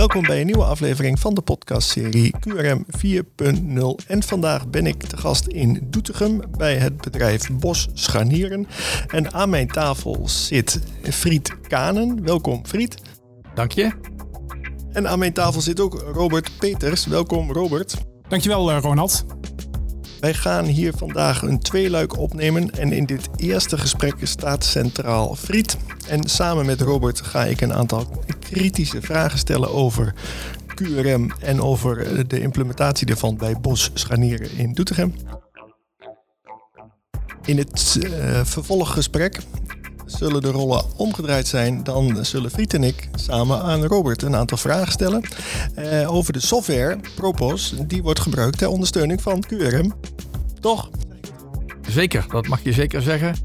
Welkom bij een nieuwe aflevering van de podcastserie QRM 4.0. En vandaag ben ik te gast in Doetinchem bij het bedrijf Bos Scharnieren. En aan mijn tafel zit Friet Kanen. Welkom Friet. Dank je. En aan mijn tafel zit ook Robert Peters. Welkom Robert. Dankjewel eh, Ronald. Wij gaan hier vandaag een tweeluik opnemen en in dit eerste gesprek staat centraal Friet. En samen met Robert ga ik een aantal kritische vragen stellen over QRM en over de implementatie daarvan bij Bos Scharnieren in Doetinchem. In het uh, vervolggesprek zullen de rollen omgedraaid zijn, dan zullen Friet en ik samen aan Robert een aantal vragen stellen uh, over de software Propos. Die wordt gebruikt ter ondersteuning van QRM. Toch? Zeker, dat mag je zeker zeggen.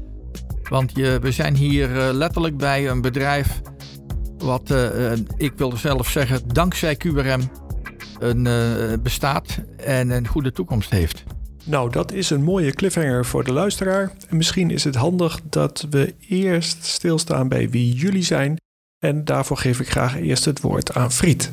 Want je, we zijn hier letterlijk bij een bedrijf wat, uh, ik wil zelf zeggen, dankzij QRM een, bestaat en een goede toekomst heeft. Nou, dat is een mooie cliffhanger voor de luisteraar. En misschien is het handig dat we eerst stilstaan bij wie jullie zijn. En daarvoor geef ik graag eerst het woord aan Friet.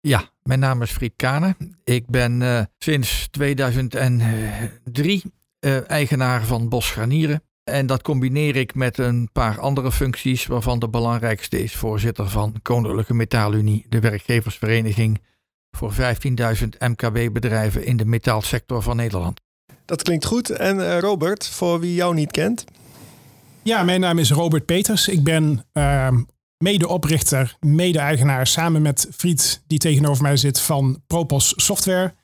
Ja, mijn naam is Friet Kane. Ik ben uh, sinds 2003 uh, eigenaar van Bos Scharnieren. En dat combineer ik met een paar andere functies, waarvan de belangrijkste is voorzitter van Koninklijke Metaalunie, de werkgeversvereniging voor 15.000 MKB-bedrijven in de metaalsector van Nederland. Dat klinkt goed. En uh, Robert, voor wie jou niet kent? Ja, mijn naam is Robert Peters. Ik ben uh, medeoprichter, mede-eigenaar samen met Friet, die tegenover mij zit, van Propos Software.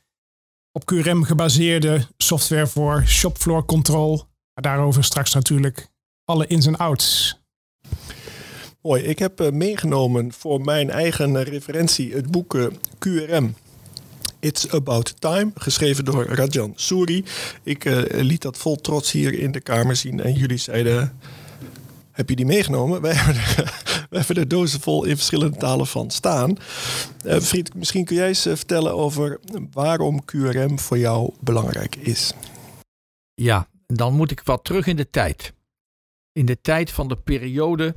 Op QRM gebaseerde software voor shopfloor control. Daarover straks natuurlijk alle ins en outs. Mooi. Ik heb uh, meegenomen voor mijn eigen referentie het boek uh, QRM. It's About Time, geschreven door Rajan Suri. Ik uh, liet dat vol trots hier in de kamer zien en jullie zeiden... Heb je die meegenomen? Wij hebben, er, wij hebben er dozen vol in verschillende talen van staan. Uh, Fried, misschien kun jij eens vertellen over waarom QRM voor jou belangrijk is. Ja, dan moet ik wat terug in de tijd. In de tijd van de periode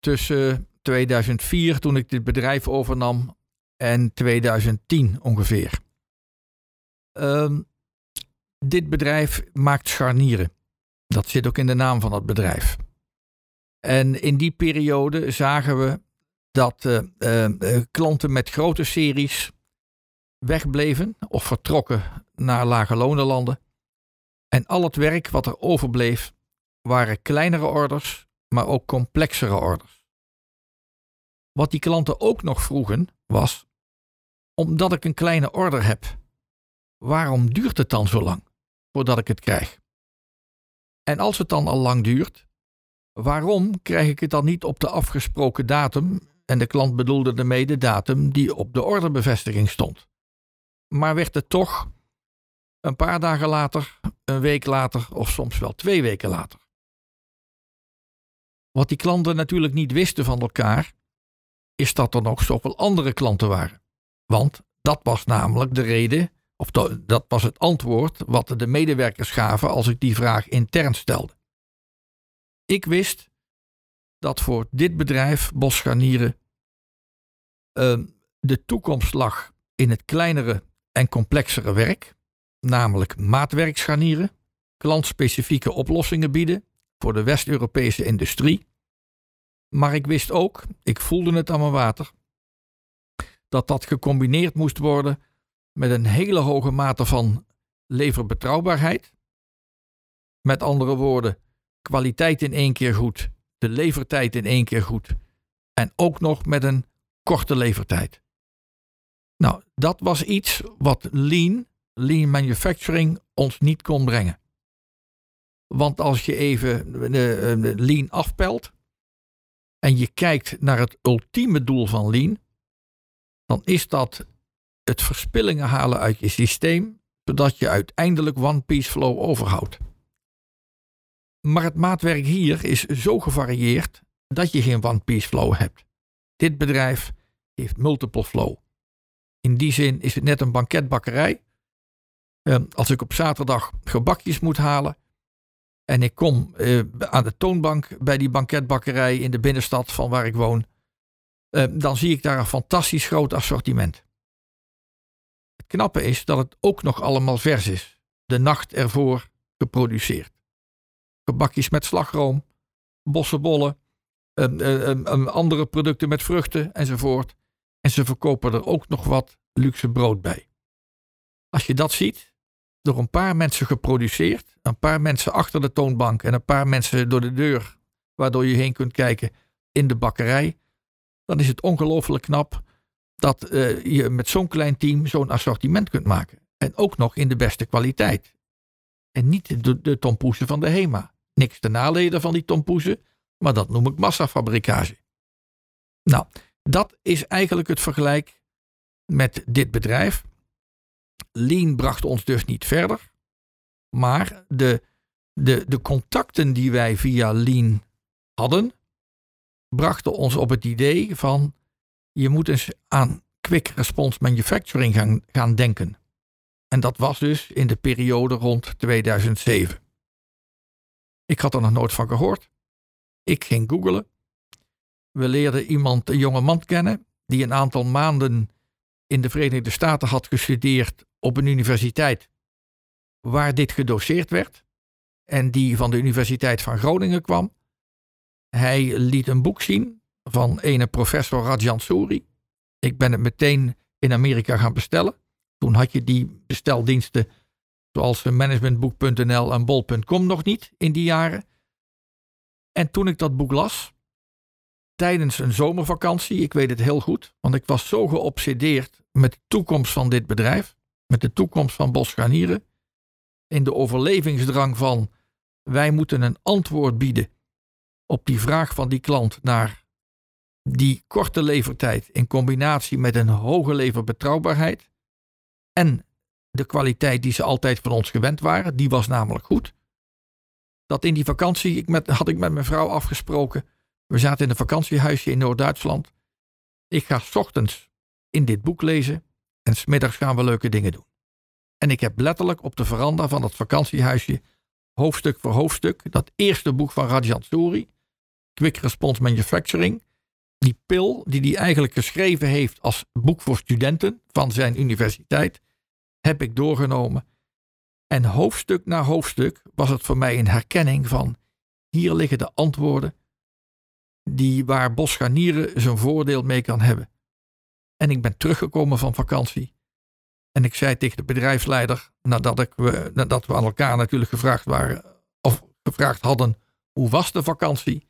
tussen 2004, toen ik dit bedrijf overnam, en 2010 ongeveer. Um, dit bedrijf maakt scharnieren. Dat zit ook in de naam van het bedrijf. En in die periode zagen we dat uh, uh, klanten met grote series wegbleven of vertrokken naar lage lonenlanden. En al het werk wat er overbleef waren kleinere orders, maar ook complexere orders. Wat die klanten ook nog vroegen was: omdat ik een kleine order heb, waarom duurt het dan zo lang voordat ik het krijg? En als het dan al lang duurt, waarom krijg ik het dan niet op de afgesproken datum? En de klant bedoelde ermee de datum die op de orderbevestiging stond. Maar werd het toch een paar dagen later, een week later of soms wel twee weken later? Wat die klanten natuurlijk niet wisten van elkaar, is dat er nog zoveel andere klanten waren. Want dat was namelijk de reden, of dat was het antwoord wat de medewerkers gaven als ik die vraag intern stelde. Ik wist dat voor dit bedrijf, Bosscharnieren, uh, de toekomst lag in het kleinere en complexere werk, namelijk maatwerkscharnieren, klantspecifieke oplossingen bieden voor de West-Europese industrie. Maar ik wist ook, ik voelde het aan mijn water, dat dat gecombineerd moest worden met een hele hoge mate van leverbetrouwbaarheid. Met andere woorden, kwaliteit in één keer goed, de levertijd in één keer goed en ook nog met een korte levertijd. Nou, dat was iets wat lean, lean manufacturing, ons niet kon brengen. Want als je even de, lean afpelt en je kijkt naar het ultieme doel van lean, dan is dat het verspillingen halen uit je systeem, zodat je uiteindelijk one-piece flow overhoudt. Maar het maatwerk hier is zo gevarieerd dat je geen one-piece flow hebt. Dit bedrijf heeft multiple flow. In die zin is het net een banketbakkerij. Ehm, als ik op zaterdag gebakjes moet halen en ik kom eh, aan de toonbank bij die banketbakkerij in de binnenstad van waar ik woon, eh, dan zie ik daar een fantastisch groot assortiment. Het knappe is dat het ook nog allemaal vers is. De nacht ervoor geproduceerd. Gebakjes met slagroom, bossenbollen, um, andere producten met vruchten enzovoort. En ze verkopen er ook nog wat luxe brood bij. Als je dat ziet, door een paar mensen geproduceerd, een paar mensen achter de toonbank en een paar mensen door de deur, waardoor je heen kunt kijken in de bakkerij, dan is het ongelooflijk knap dat uh, je met zo'n klein team zo'n assortiment kunt maken. En ook nog in de beste kwaliteit. En niet de, de tompoesen van de HEMA. Niks te naleden van die tompoesen, maar dat noem ik massafabrikage. Nou, dat is eigenlijk het vergelijk met dit bedrijf. Lean bracht ons dus niet verder. Maar de, de, de contacten die wij via Lean hadden, brachten ons op het idee van je moet eens aan quick response manufacturing gaan, gaan denken. En dat was dus in de periode rond 2007. Ik had er nog nooit van gehoord. Ik ging googlen. We leerden iemand, een jonge man kennen, die een aantal maanden in de Verenigde Staten had gestudeerd op een universiteit waar dit gedoseerd werd. En die van de Universiteit van Groningen kwam. Hij liet een boek zien van ene professor Rajan Souri. Ik ben het meteen in Amerika gaan bestellen. Toen had je die besteldiensten zoals managementboek.nl en bol.com nog niet in die jaren. En toen ik dat boek las, tijdens een zomervakantie, ik weet het heel goed, want ik was zo geobsedeerd met de toekomst van dit bedrijf, met de toekomst van Bos in de overlevingsdrang van wij moeten een antwoord bieden op die vraag van die klant naar die korte levertijd in combinatie met een hoge leverbetrouwbaarheid en de kwaliteit die ze altijd van ons gewend waren, die was namelijk goed. Dat in die vakantie, ik met, had ik met mijn vrouw afgesproken, we zaten in een vakantiehuisje in Noord-Duitsland. Ik ga ochtends in dit boek lezen en smiddags gaan we leuke dingen doen. En ik heb letterlijk op de veranda van het vakantiehuisje, hoofdstuk voor hoofdstuk, dat eerste boek van Rajan Suri, Quick Response Manufacturing, die pil die hij eigenlijk geschreven heeft als boek voor studenten van zijn universiteit, heb ik doorgenomen. En hoofdstuk na hoofdstuk was het voor mij een herkenning van hier liggen de antwoorden die waar Bosgarnieren zijn voordeel mee kan hebben. En ik ben teruggekomen van vakantie. En ik zei tegen de bedrijfsleider, nadat, ik, nadat we aan elkaar natuurlijk gevraagd waren, of gevraagd hadden, hoe was de vakantie?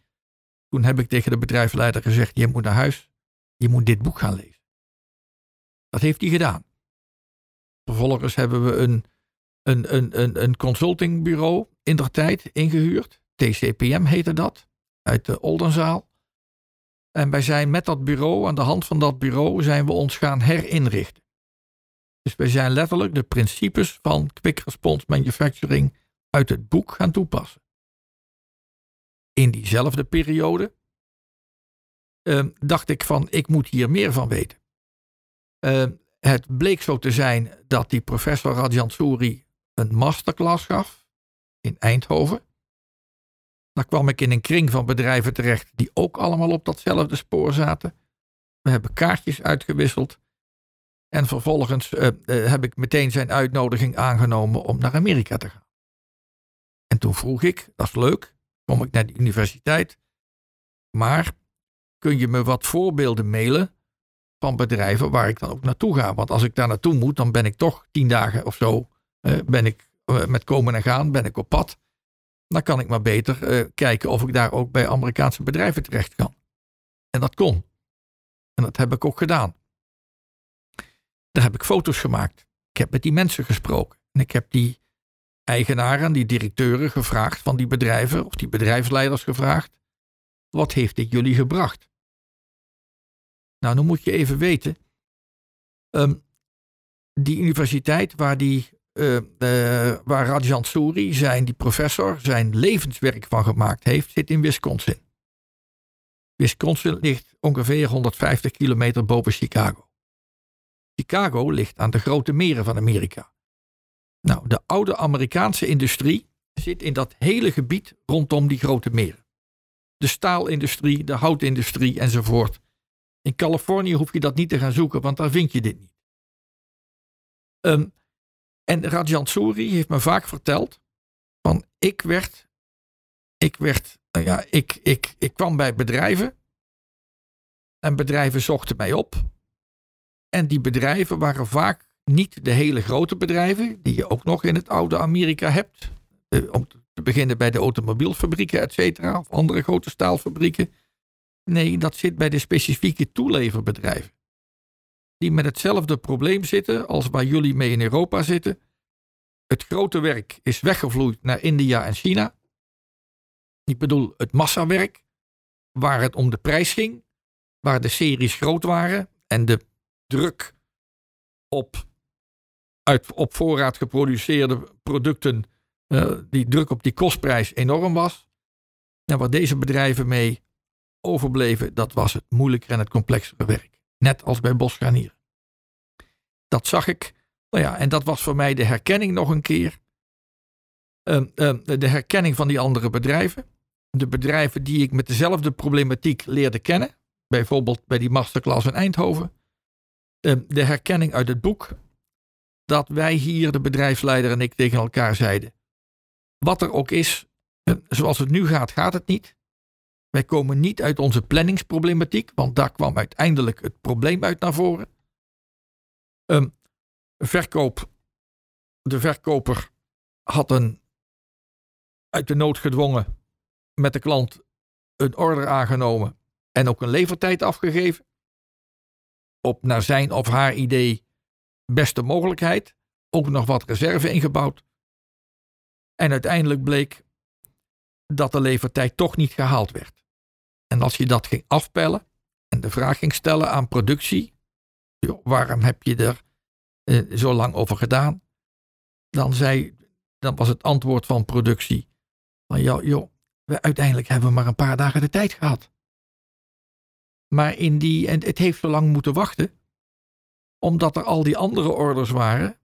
Toen heb ik tegen de bedrijfsleider gezegd, je moet naar huis, je moet dit boek gaan lezen. Dat heeft hij gedaan. Vervolgens hebben we een, een, een, een, een consultingbureau in der tijd ingehuurd. TCPM heette dat, uit de Oldenzaal. En wij zijn met dat bureau, aan de hand van dat bureau, zijn we ons gaan herinrichten. Dus wij zijn letterlijk de principes van Quick Response Manufacturing uit het boek gaan toepassen. In diezelfde periode uh, dacht ik van, ik moet hier meer van weten. Uh, het bleek zo te zijn dat die professor Rajan Souri een masterclass gaf in Eindhoven. Daar kwam ik in een kring van bedrijven terecht die ook allemaal op datzelfde spoor zaten. We hebben kaartjes uitgewisseld. En vervolgens uh, uh, heb ik meteen zijn uitnodiging aangenomen om naar Amerika te gaan. En toen vroeg ik, dat is leuk, kom ik naar de universiteit. Maar kun je me wat voorbeelden mailen van bedrijven waar ik dan ook naartoe ga. Want als ik daar naartoe moet, dan ben ik toch tien dagen of zo, uh, ben ik met komen en gaan, ben ik op pad. Dan kan ik maar beter uh, kijken of ik daar ook bij Amerikaanse bedrijven terecht kan. En dat kon. En dat heb ik ook gedaan. Daar heb ik foto's gemaakt. Ik heb met die mensen gesproken. En ik heb die eigenaren, die directeuren gevraagd van die bedrijven, of die bedrijfsleiders gevraagd. Wat heeft dit jullie gebracht? Nou, dan moet je even weten. Um, die universiteit waar, die, uh, uh, waar Rajan Souri, zijn, die professor, zijn levenswerk van gemaakt heeft, zit in Wisconsin. Wisconsin ligt ongeveer 150 kilometer boven Chicago. Chicago ligt aan de grote meren van Amerika. Nou, de oude Amerikaanse industrie zit in dat hele gebied rondom die grote meren. De staalindustrie, de houtindustrie enzovoort In Californië hoef je dat niet te gaan zoeken, want daar vind je dit niet. Um, en Rajan Souri heeft me vaak verteld: van ik werd, ik werd, nou ja, ik, ik, ik kwam bij bedrijven en bedrijven zochten mij op. En die bedrijven waren vaak niet de hele grote bedrijven, die je ook nog in het oude Amerika hebt. om te beginnen bij de automobielfabrieken, et cetera, of andere grote staalfabrieken. Nee, dat zit bij de specifieke toeleverbedrijven. Die met hetzelfde probleem zitten als waar jullie mee in Europa zitten. Het grote werk is weggevloeid naar India en China. Ik bedoel het massawerk, waar het om de prijs ging, waar de series groot waren en de druk op, uit, op voorraad geproduceerde producten, uh, die druk op die kostprijs enorm was. En waar deze bedrijven mee overbleven, dat was het moeilijker en het complexere werk. Net als bij Bosgranier. Dat zag ik. Nou ja, en dat was voor mij de herkenning nog een keer. Uh, uh, de herkenning van die andere bedrijven. De bedrijven die ik met dezelfde problematiek leerde kennen. Bijvoorbeeld bij die masterclass in Eindhoven. Uh, de herkenning uit het boek. Dat wij hier, de bedrijfsleider en ik, tegen elkaar zeiden. Wat er ook is, zoals het nu gaat, gaat het niet. Wij komen niet uit onze planningsproblematiek, want daar kwam uiteindelijk het probleem uit naar voren. Um, verkoop, de verkoper had een uit de nood gedwongen met de klant een order aangenomen en ook een levertijd afgegeven. Op naar zijn of haar idee beste mogelijkheid. Ook nog wat reserve ingebouwd. En uiteindelijk bleek dat de levertijd toch niet gehaald werd. En als je dat ging afpellen en de vraag ging stellen aan productie, joh, waarom heb je er eh, zo lang over gedaan? Dan, zei, dan was het antwoord van productie van ja, joh, we, uiteindelijk hebben we maar een paar dagen de tijd gehad. Maar in die, en het heeft zo lang moeten wachten, omdat er al die andere orders waren.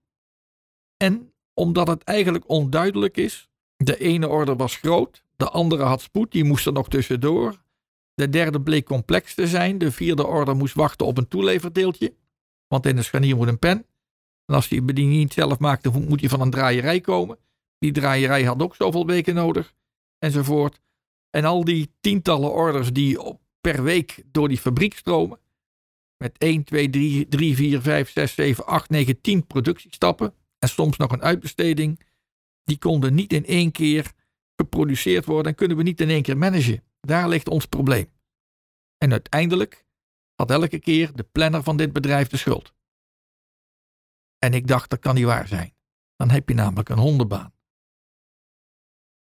En omdat het eigenlijk onduidelijk is. De ene order was groot, de andere had spoed, die moest er nog tussendoor. De derde bleek complex te zijn. De vierde order moest wachten op een toeleverdeeltje. Want in een scharnier moet een pen. En als die bediening niet zelf maakt, dan moet je van een draaierij komen. Die draaierij had ook zoveel weken nodig. Enzovoort. En al die tientallen orders die per week door die fabriek stromen. Met 1, 2, 3, 3, 4, 5, 6, 7, 8, 9, 10 productiestappen. En soms nog een uitbesteding. Die konden niet in één keer geproduceerd worden en kunnen we niet in één keer managen. Daar ligt ons probleem. En uiteindelijk had elke keer de planner van dit bedrijf de schuld. En ik dacht, dat kan niet waar zijn. Dan heb je namelijk een hondenbaan.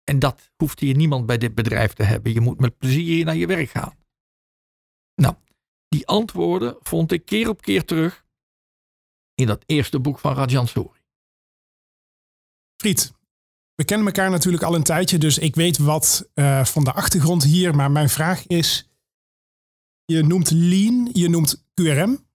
En dat hoeft hier niemand bij dit bedrijf te hebben. Je moet met plezier naar je werk gaan. Nou, die antwoorden vond ik keer op keer terug in dat eerste boek van Rajan Souri. Friet, we kennen elkaar natuurlijk al een tijdje, dus ik weet wat uh, van de achtergrond hier. Maar mijn vraag is: je noemt Lean, je noemt QRM.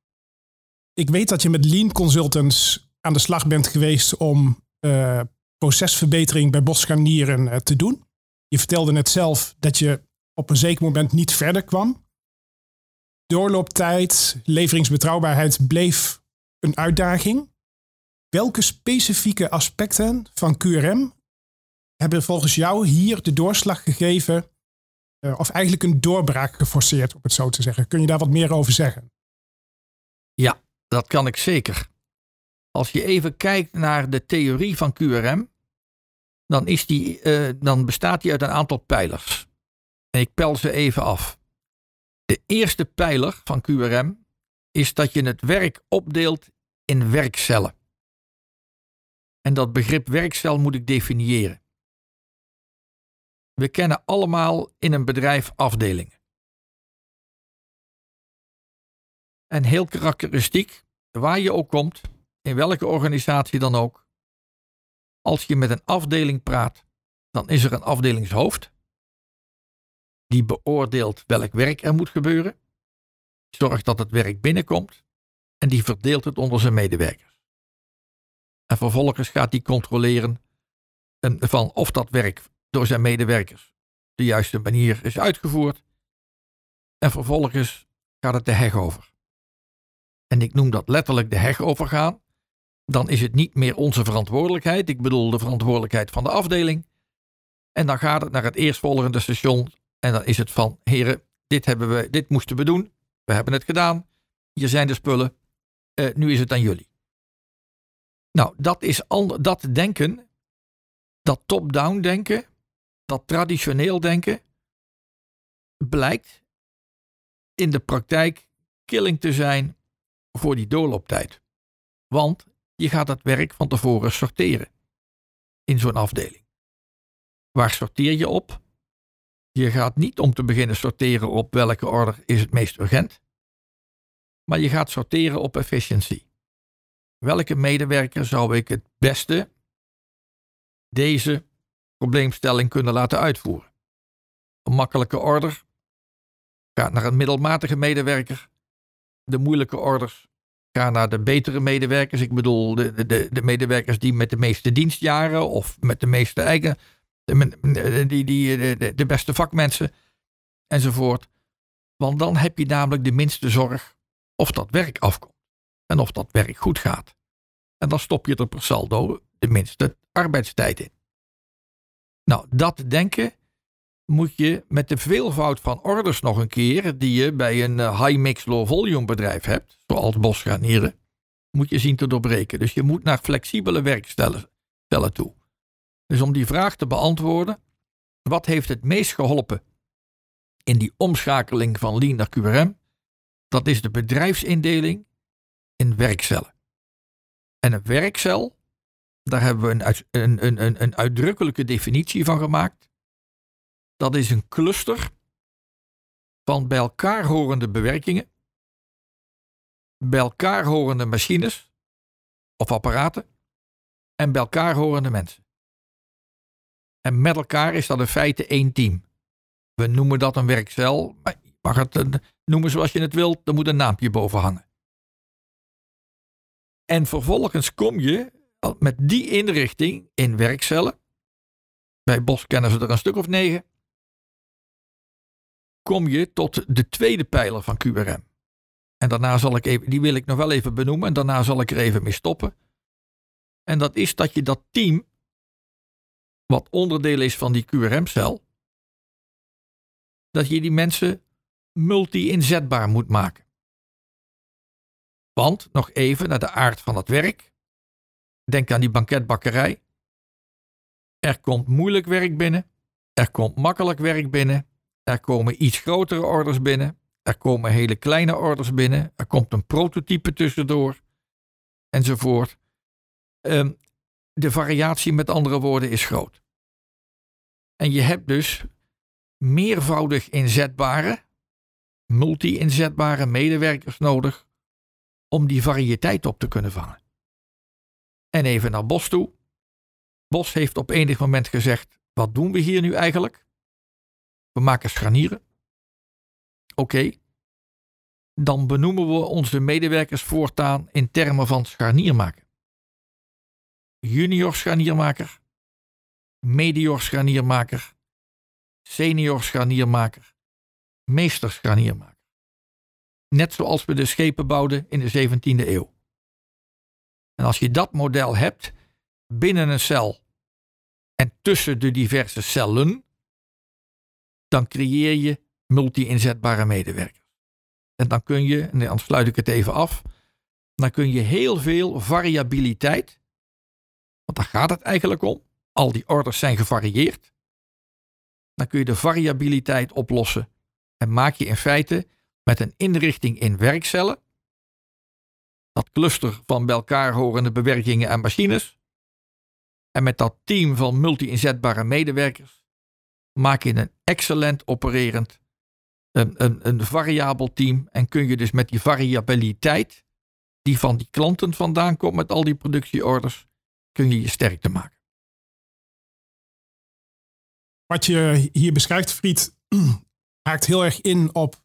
Ik weet dat je met Lean Consultants aan de slag bent geweest om uh, procesverbetering bij bosscharnieren uh, te doen. Je vertelde net zelf dat je op een zeker moment niet verder kwam. Doorlooptijd, leveringsbetrouwbaarheid bleef een uitdaging. Welke specifieke aspecten van QRM hebben volgens jou hier de doorslag gegeven, uh, of eigenlijk een doorbraak geforceerd, om het zo te zeggen? Kun je daar wat meer over zeggen? Ja, dat kan ik zeker. Als je even kijkt naar de theorie van QRM, dan, is die, uh, dan bestaat die uit een aantal pijlers. En ik pel ze even af. De eerste pijler van QRM is dat je het werk opdeelt in werkcellen. En dat begrip werkcel moet ik definiëren. We kennen allemaal in een bedrijf afdelingen. En heel karakteristiek, waar je ook komt, in welke organisatie dan ook, als je met een afdeling praat, dan is er een afdelingshoofd. Die beoordeelt welk werk er moet gebeuren, zorgt dat het werk binnenkomt en die verdeelt het onder zijn medewerkers. En vervolgens gaat die controleren van of dat werk door zijn medewerkers de juiste manier is uitgevoerd. En vervolgens gaat het de heg over. En ik noem dat letterlijk de heg overgaan. Dan is het niet meer onze verantwoordelijkheid. Ik bedoel de verantwoordelijkheid van de afdeling. En dan gaat het naar het eerstvolgende station. En dan is het van, heren, dit, hebben we, dit moesten we doen. We hebben het gedaan. Hier zijn de spullen. Uh, nu is het aan jullie. Nou, dat is al, dat denken, dat top-down denken, dat traditioneel denken, blijkt in de praktijk killing te zijn voor die doorlooptijd. Want je gaat het werk van tevoren sorteren in zo'n afdeling. Waar sorteer je op? Je gaat niet om te beginnen sorteren op welke order is het meest urgent, maar je gaat sorteren op efficiëntie. Welke medewerker zou ik het beste deze probleemstelling kunnen laten uitvoeren? Een makkelijke order gaat naar een middelmatige medewerker. De moeilijke orders gaan naar de betere medewerkers. Ik bedoel de, de, de medewerkers die met de meeste dienstjaren of met de meeste eigen, die, die, de, de beste vakmensen enzovoort. Want dan heb je namelijk de minste zorg of dat werk afkomt en of dat werk goed gaat. En dan stop je er per saldo de minste arbeidstijd in. Nou, dat denken moet je met de veelvoud van orders nog een keer, die je bij een eh, high mix low volume bedrijf hebt, zoals Bosgranieren, moet je zien te doorbreken. Dus je moet naar flexibele werkstellen toe. Dus om die vraag te beantwoorden, wat heeft het meest geholpen in die omschakeling van Lean naar QRM? Dat is de bedrijfsindeling in werkcellen. En een werkcel, daar hebben we een, een, een, een uitdrukkelijke definitie van gemaakt. Dat is een cluster van bij elkaar horende bewerkingen, bij elkaar horende machines of apparaten en bij elkaar horende mensen. En met elkaar is dat in feite één team. We noemen dat een werkcel, maar je mag het eh, noemen zoals je het wilt, er moet een naampje boven hangen. En vervolgens kom je met die inrichting in werkcellen. Bij Bos kennen ze er een stuk of negen kom je tot de tweede pijler van QRM. En daarna zal ik even, die wil ik nog wel even benoemen en daarna zal ik er even mee stoppen. En dat is dat je dat team, wat onderdeel is van die QRM-cel, dat je die mensen multi-inzetbaar moet maken. Want, nog even naar de aard van het werk. Denk aan die banketbakkerij. Er komt moeilijk werk binnen. Er komt makkelijk werk binnen. Er komen iets grotere orders binnen. Er komen hele kleine orders binnen. Er komt een prototype tussendoor. Enzovoort. Um, de variatie met andere woorden is groot. En je hebt dus meervoudig inzetbare, multi-inzetbare medewerkers nodig om die variëteit op te kunnen vangen. En even naar Bos toe. Bos heeft op enig moment gezegd: wat doen we hier nu eigenlijk? We maken scharnieren. Oké. Dan benoemen we onze medewerkers voortaan in termen van scharniermaker. Junior scharniermaker, medior scharniermaker, senior scharniermaker, meester scharniermaker. Net zoals we de schepen bouwden in de 17e eeuw. En als je dat model hebt binnen een cel en tussen de diverse cellen, dan creëer je multi-inzetbare medewerkers. En dan kun je, en dan sluit ik het even af, dan kun je heel veel variabiliteit, want daar gaat het eigenlijk om, al die orders zijn gevarieerd, dan kun je de variabiliteit oplossen en maak je in feite met een inrichting in werkcellen, dat cluster van bij elkaar horende bewerkingen en machines, en met dat team van multi-inzetbare medewerkers, maak je een excellent opererend, een, een, een variabel team. En kun je dus met die variabiliteit die van die klanten vandaan komt met al die productieorders, kun je je sterkte maken. Wat je hier beschrijft, Friet, haakt heel erg in op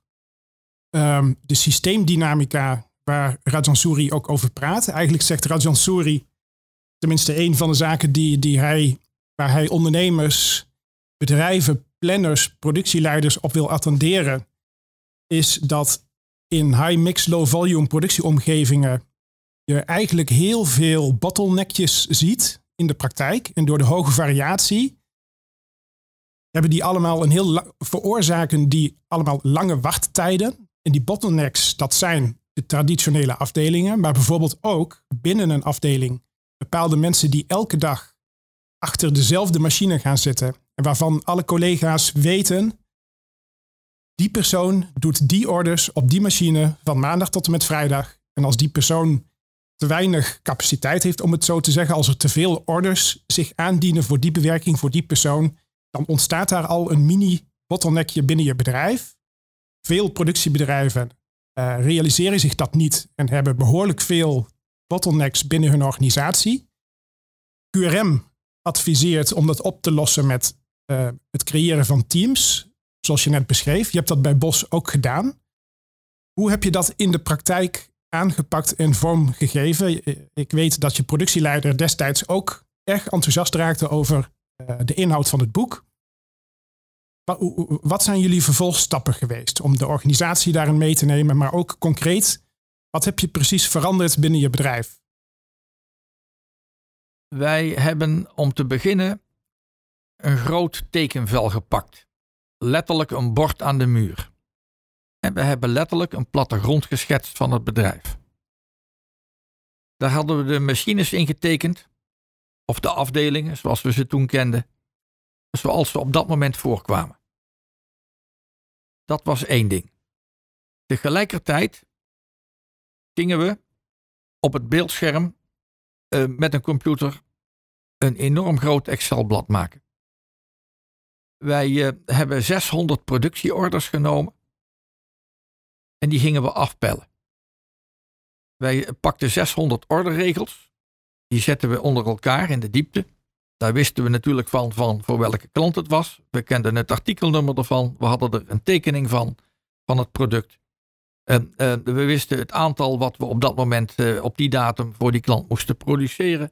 um, de systeemdynamica waar Rajan Suri ook over praat. Eigenlijk zegt Rajan Suri, tenminste een van de zaken die, die hij, waar hij ondernemers bedrijven, planners, productieleiders op wil attenderen, is dat in high-mix, low-volume productieomgevingen je eigenlijk heel veel bottleneckjes ziet in de praktijk. En door de hoge variatie hebben die allemaal een heel veroorzaken die allemaal lange wachttijden. En die bottlenecks, dat zijn de traditionele afdelingen, maar bijvoorbeeld ook binnen een afdeling bepaalde mensen die elke dag achter dezelfde machine gaan zitten en waarvan alle collega's weten, die persoon doet die orders op die machine van maandag tot en met vrijdag. En als die persoon te weinig capaciteit heeft, om het zo te zeggen, als er te veel orders zich aandienen voor die bewerking, voor die persoon, dan ontstaat daar al een mini-bottleneckje binnen je bedrijf. Veel productiebedrijven uh, realiseren zich dat niet en hebben behoorlijk veel bottlenecks binnen hun organisatie. QRM adviseert om dat op te lossen met uh, het creëren van teams, zoals je net beschreef. Je hebt dat bij Bos ook gedaan. Hoe heb je dat in de praktijk aangepakt en vormgegeven? Ik weet dat je productieleider destijds ook erg enthousiast raakte over de inhoud van het boek. Wat zijn jullie vervolgstappen geweest om de organisatie daarin mee te nemen, maar ook concreet, wat heb je precies veranderd binnen je bedrijf? Wij hebben om te beginnen een groot tekenvel gepakt. Letterlijk een bord aan de muur. En we hebben letterlijk een plattegrond geschetst van het bedrijf. Daar hadden we de machines in getekend, of de afdelingen zoals we ze toen kenden, zoals ze op dat moment voorkwamen. Dat was één ding. Tegelijkertijd gingen we op het beeldscherm uh, met een computer een enorm groot Excel-blad maken. Wij uh, hebben 600 productieorders genomen en die gingen we afpellen. Wij pakten 600 orderregels, die zetten we onder elkaar in de diepte. Daar wisten we natuurlijk van, van voor welke klant het was. We kenden het artikelnummer ervan. We hadden er een tekening van, van het product. En we wisten het aantal wat we op dat moment, uh, op die datum, voor die klant moesten produceren.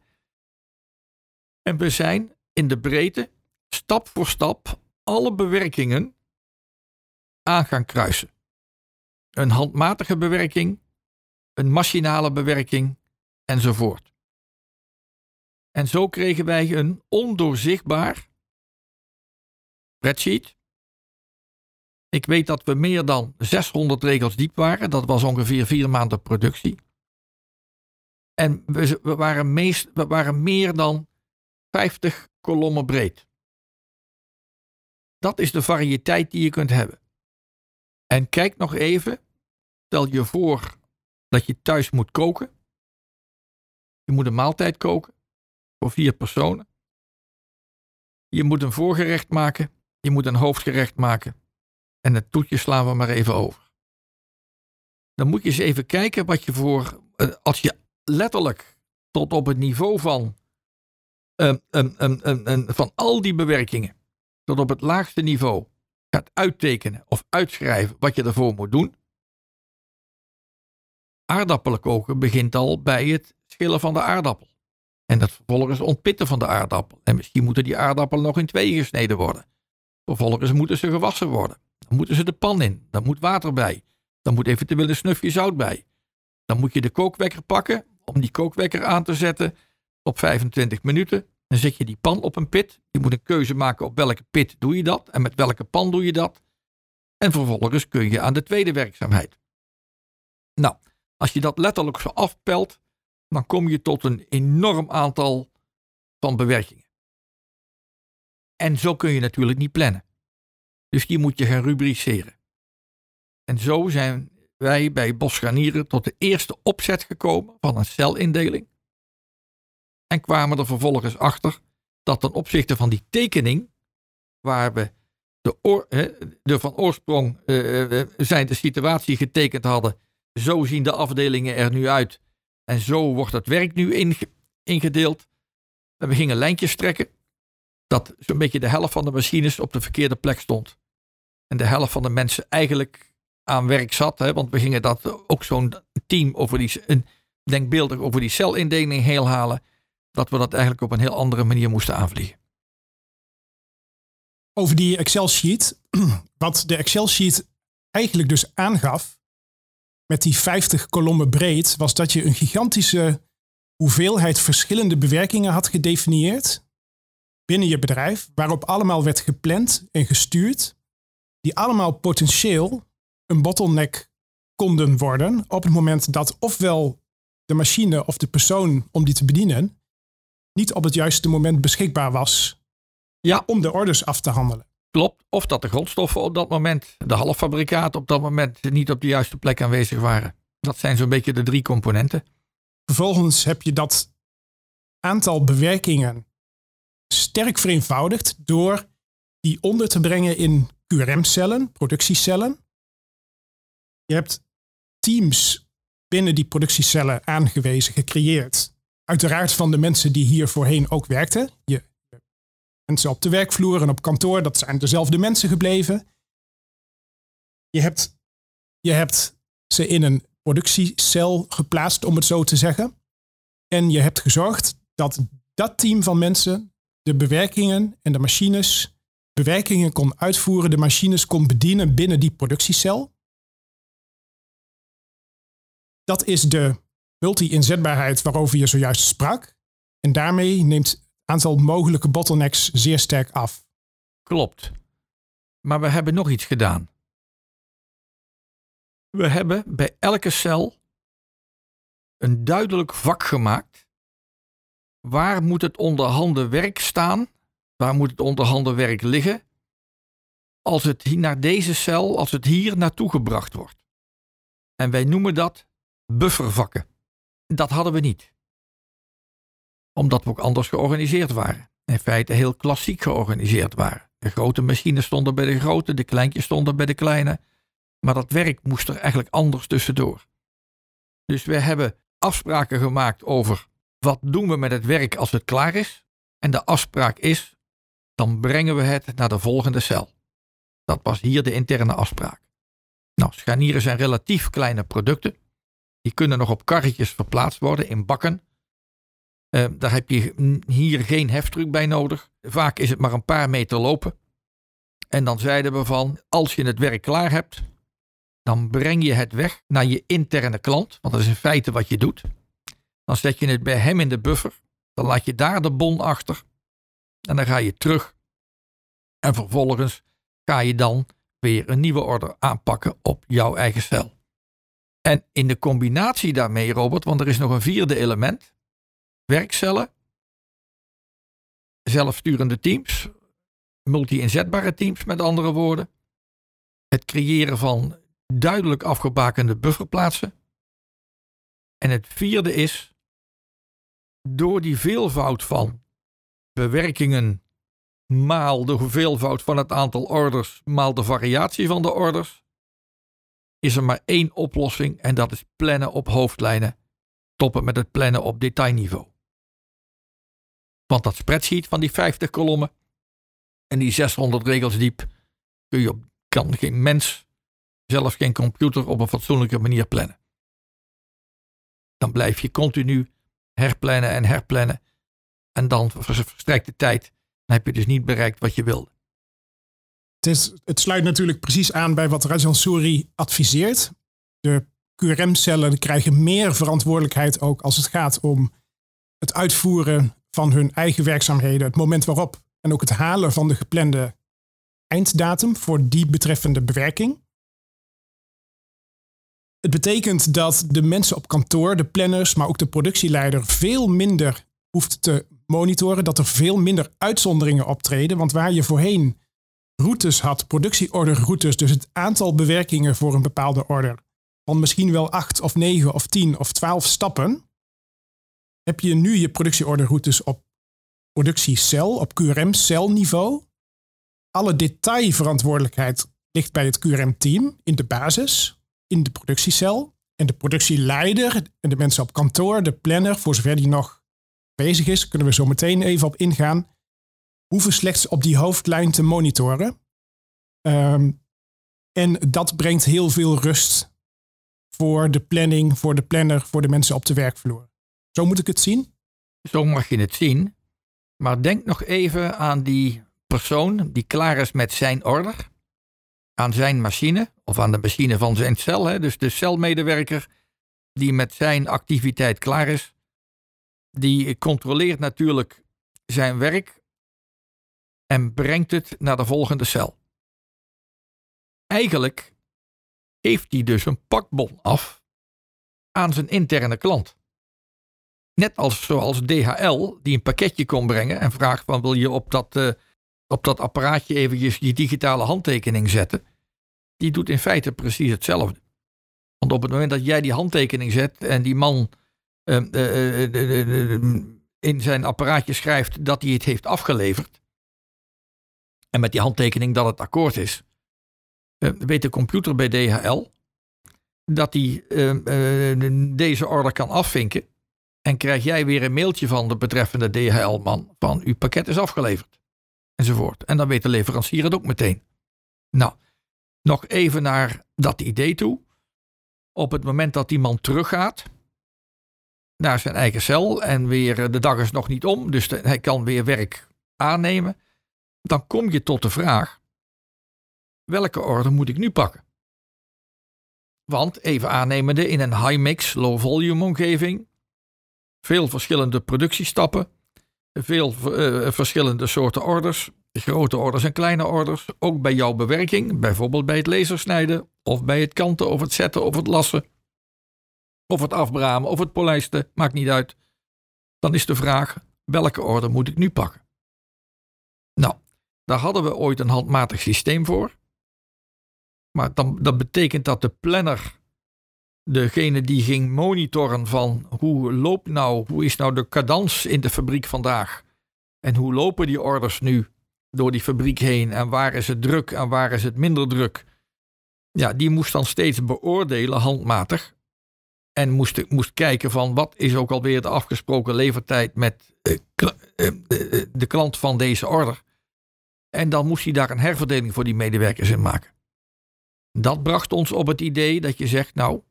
En we zijn in de breedte, stap voor stap, alle bewerkingen aan gaan kruisen. Een handmatige bewerking, een machinale bewerking enzovoort. En zo kregen wij een ondoorzichtbaar spreadsheet. Ik weet dat we meer dan 600 regels diep waren. Dat was ongeveer vier maanden productie. En we, we, waren, meest, waren meer dan 50 kolommen breed. Dat is de variëteit die je kunt hebben. En kijk nog even, stel je voor dat je thuis moet koken. Je moet een maaltijd koken voor vier personen. Je moet een voorgerecht maken, je moet een hoofdgerecht maken. En het toetje slaan we maar even over. Dan moet je eens even kijken wat je voor, eh, als je letterlijk tot op het niveau van, um, um, um, van al die bewerkingen, tot op het laagste niveau gaat uittekenen of uitschrijven wat je ervoor moet doen. Aardappelen koken begint al bij het schillen van de aardappel. En dat vervolgens ontpitten van de aardappel. En misschien moeten die aardappelen nog in tweeën gesneden worden. Vervolgens moeten ze gewassen worden. Dan moeten ze de pan in. Dan moet water bij. Dan moet eventueel een snufje zout bij. Dan moet je de kookwekker pakken om die kookwekker aan te zetten op 25 minuten. Dan zet je die pan op een pit. Je moet een keuze maken op welke pit doe je dat en met welke pan doe je dat. En vervolgens kun je aan de tweede werkzaamheid. Nou, als je dat letterlijk zo afpelt, dan kom je tot een enorm aantal van bewerkingen. En zo kun je natuurlijk niet plannen. Dus die moet je gaan rubriceren. En zo zijn wij bij Bosgarnieren tot de eerste opzet gekomen van een celindeling. En kwamen er vervolgens achter dat ten opzichte van die tekening, waar we de, de van oorsprong uh, zijn de situatie getekend hadden, zo zien de afdelingen er nu uit en zo wordt het werk nu ingedeeld. En we gingen lijntjes trekken. Dat zo'n beetje de helft van de machines op de verkeerde plek stond. En de helft van de mensen eigenlijk aan werk zat. Hè, want we gingen dat ook zo'n team over die, een, denkbeeldig over die celindeling heel halen. Dat we dat eigenlijk op een heel andere manier moesten aanvliegen. Over die Excel-sheet. Wat de Excel-sheet eigenlijk dus aangaf, met die 50 kolommen breed, was dat je een gigantische hoeveelheid verschillende bewerkingen had gedefinieerd binnen je bedrijf, waarop allemaal werd gepland en gestuurd, die allemaal potentieel een bottleneck konden worden op het moment dat ofwel de machine of de persoon om die te bedienen niet op het juiste moment beschikbaar was Ja. om de orders af te handelen. Klopt. Of dat de grondstoffen op dat moment, de halffabrikaten op dat moment niet op de juiste plek aanwezig waren. Dat zijn zo'n beetje de drie componenten. Vervolgens heb je dat aantal bewerkingen sterk vereenvoudigd door die onder te brengen in QRM-cellen, productiecellen. Je hebt teams binnen die productiecellen aangewezen, gecreëerd. Uiteraard van de mensen die hier voorheen ook werkten. Je, mensen op de werkvloer en op kantoor, dat zijn dezelfde mensen gebleven. Je hebt, je hebt ze in een productiecel geplaatst, om het zo te zeggen. En je hebt gezorgd dat dat team van mensen de bewerkingen en de machines, bewerkingen kon uitvoeren, de machines kon bedienen binnen die productiecel. Dat is de multi-inzetbaarheid waarover je zojuist sprak. En daarmee neemt aantal mogelijke bottlenecks zeer sterk af. Klopt. Maar we hebben nog iets gedaan. We hebben bij elke cel een duidelijk vak gemaakt. Waar moet het onderhanden werk staan? Waar moet het onderhanden werk liggen? Als het naar deze cel, als het hier naartoe gebracht wordt. En wij noemen dat buffervakken. Dat hadden we niet. Omdat we ook anders georganiseerd waren. In feite heel klassiek georganiseerd waren. De grote machines stonden bij de grote, de kleintjes stonden bij de kleine. Maar dat werk moest er eigenlijk anders tussendoor. Dus we hebben afspraken gemaakt over wat doen we met het werk als het klaar is. En de afspraak is, dan brengen we het naar de volgende cel. Dat was hier de interne afspraak. Nou, scharnieren zijn relatief kleine producten. Die kunnen nog op karretjes verplaatst worden in bakken. Uh, daar heb je hier geen heftruck bij nodig. Vaak is het maar een paar meter lopen. En dan zeiden we van, als je het werk klaar hebt, dan breng je het weg naar je interne klant, want dat is in feite wat je doet. Dan zet je het bij hem in de buffer, dan laat je daar de bon achter en dan ga je terug. En vervolgens ga je dan weer een nieuwe order aanpakken op jouw eigen cel. En in de combinatie daarmee, Robert, want er is nog een vierde element: werkcellen, zelfsturende teams, multi-inzetbare teams, met andere woorden. Het creëren van duidelijk afgebakende bufferplaatsen. En het vierde is, door die veelvoud van bewerkingen maal de veelvoud van het aantal orders maal de variatie van de orders, is er maar één oplossing en dat is plannen op hoofdlijnen, toppen met het plannen op detailniveau. Want dat spreadsheet van die 50 kolommen en die 600 regels diep kun je op, kan geen mens, zelfs geen computer op een fatsoenlijke manier plannen. Dan blijf je continu herplannen en herplannen en dan verstrijkt de tijd. Dan heb je dus niet bereikt wat je wilde. Het, is, het sluit natuurlijk precies aan bij wat Rajan Souri adviseert. De QRM-cellen krijgen meer verantwoordelijkheid ook als het gaat om het uitvoeren van hun eigen werkzaamheden, het moment waarop en ook het halen van de geplande einddatum voor die betreffende bewerking. Het betekent dat de mensen op kantoor, de planners, maar ook de productieleider veel minder hoeft te monitoren, dat er veel minder uitzonderingen optreden. Want waar je voorheen routes had, productieorderroutes, dus het aantal bewerkingen voor een bepaalde order, van misschien wel acht of negen of tien of twaalf stappen, heb je nu je productieorderroutes op productiecel, op QRM-celniveau. Alle detailverantwoordelijkheid ligt bij het QRM-team in de basis, in de productiecel. En de productieleider en de mensen op kantoor, de planner, voor zover die nog bezig is, kunnen we zo meteen even op ingaan, hoeven slechts op die hoofdlijn te monitoren. Um, en dat brengt heel veel rust voor de planning, voor de planner, voor de mensen op de werkvloer. Zo moet ik het zien? Zo mag je het zien. Maar denk nog even aan die persoon die klaar is met zijn order. aan zijn machine of aan de machine van zijn cel. Hè, dus de celmedewerker die met zijn activiteit klaar is, die controleert natuurlijk zijn werk en brengt het naar de volgende cel. Eigenlijk geeft hij dus een pakbon af aan zijn interne klant. Net als zoals DHL, die een pakketje kon brengen en vraagt van wil je op dat, uh, op dat apparaatje eventjes je digitale handtekening zetten. Die doet in feite precies hetzelfde. Want op het moment dat jij die handtekening zet en die man uh, uh, in zijn apparaatje schrijft dat hij het heeft afgeleverd. En met die handtekening dat het akkoord is. weet de computer bij DHL dat hij deze order kan afvinken. En krijg jij weer een mailtje van de betreffende DHL-man van uw pakket is afgeleverd. Enzovoort. En dan weet de leverancier het ook meteen. Nou, nog even naar dat idee toe. Op het moment dat die man teruggaat naar zijn eigen cel en weer eh, de dag is nog niet om, dus hij kan weer werk aannemen, dan kom je tot de vraag: welke orde moet ik nu pakken? Want even aannemende in een high-mix, low-volume omgeving, veel verschillende productiestappen, veel uh, verschillende soorten orders, grote orders en kleine orders, ook bij jouw bewerking, bijvoorbeeld bij het lasersnijden of bij het kanten of het zetten of het lassen of het afbramen of het polijsten, maakt niet uit. Dan is de vraag, welke orde moet ik nu pakken? Nou, daar hadden we ooit een handmatig systeem voor. Maar dan, dat betekent dat de planner, degene die ging monitoren van hoe loopt nou, hoe is nou de cadans in de fabriek vandaag? En hoe lopen die orders nu door die fabriek heen? En waar is het druk en waar is het minder druk? Ja, die moest dan steeds beoordelen handmatig en moest, moest kijken van wat is ook alweer de afgesproken levertijd met eh, eh, eh, de klant van deze order. En dan moest hij daar een herverdeling voor die medewerkers in maken. Dat bracht ons op het idee dat je zegt, nou,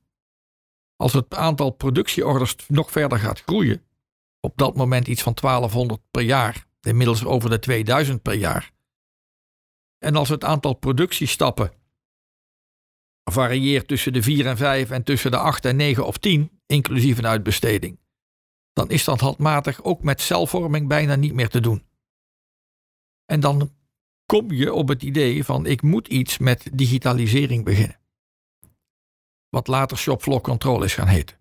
als het aantal productieorders nog verder gaat groeien, op dat moment iets van 1200 per jaar, inmiddels over de 2000 per jaar. En als het aantal productiestappen varieert tussen de 4 en 5 en tussen de 8 en 9 of 10, inclusief een uitbesteding, dan is dat handmatig ook met celvorming bijna niet meer te doen. En dan kom je op het idee van ik moet iets met digitalisering beginnen. Wat later shopfloor control is gaan heten.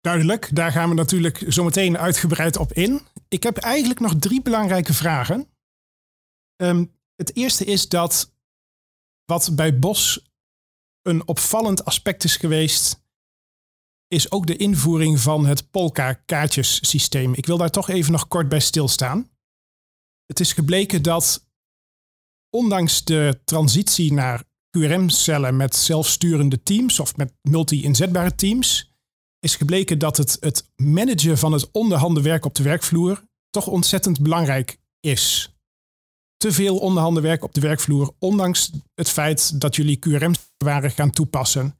Duidelijk, daar gaan we natuurlijk zo meteen uitgebreid op in. Ik heb eigenlijk nog drie belangrijke vragen. Um, het eerste is dat wat bij Bos een opvallend aspect is geweest, is ook de invoering van het Polka-kaartjesysteem. Ik wil daar toch even nog kort bij stilstaan. Het is gebleken dat ondanks de transitie naar QRM-cellen met zelfsturende teams of met multi-inzetbare teams, is gebleken dat het, het managen van het onderhanden werk op de werkvloer toch ontzettend belangrijk is te veel onderhanden werk op de werkvloer, ondanks het feit dat jullie QRM waren gaan toepassen,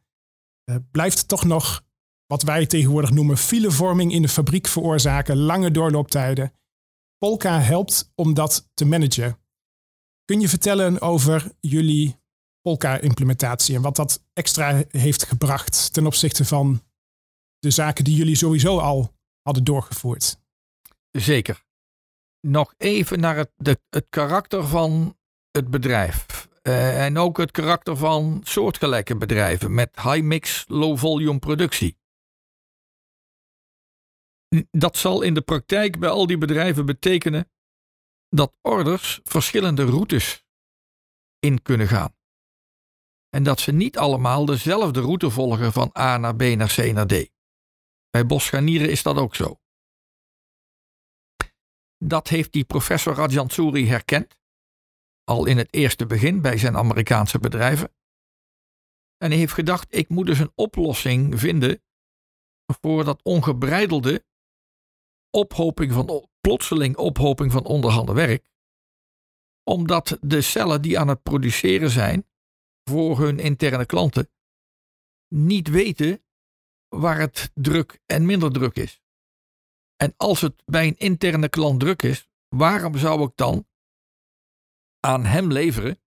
uh, blijft toch nog wat wij tegenwoordig noemen filevorming in de fabriek veroorzaken, lange doorlooptijden. Polka helpt om dat te managen. Kun je vertellen over jullie Polka-implementatie en wat dat extra heeft gebracht ten opzichte van de zaken die jullie sowieso al hadden doorgevoerd? Zeker nog even naar het, de, het karakter van het bedrijf. Uh, en ook het karakter van soortgelijke bedrijven met high-mix, low-volume productie. Dat zal in de praktijk bij al die bedrijven betekenen dat orders verschillende routes in kunnen gaan. En dat ze niet allemaal dezelfde route volgen van A naar B naar C naar D. Bij Boschanieren is dat ook zo. Dat heeft die professor Rajan Suri herkend, al in het eerste begin bij zijn Amerikaanse bedrijven. En hij heeft gedacht, ik moet dus een oplossing vinden voor dat ongebreidelde ophoping van, plotseling ophoping van onderhanden werk. Omdat de cellen die aan het produceren zijn voor hun interne klanten niet weten waar het druk en minder druk is. En als het bij een interne klant druk is, waarom zou ik dan aan hem leveren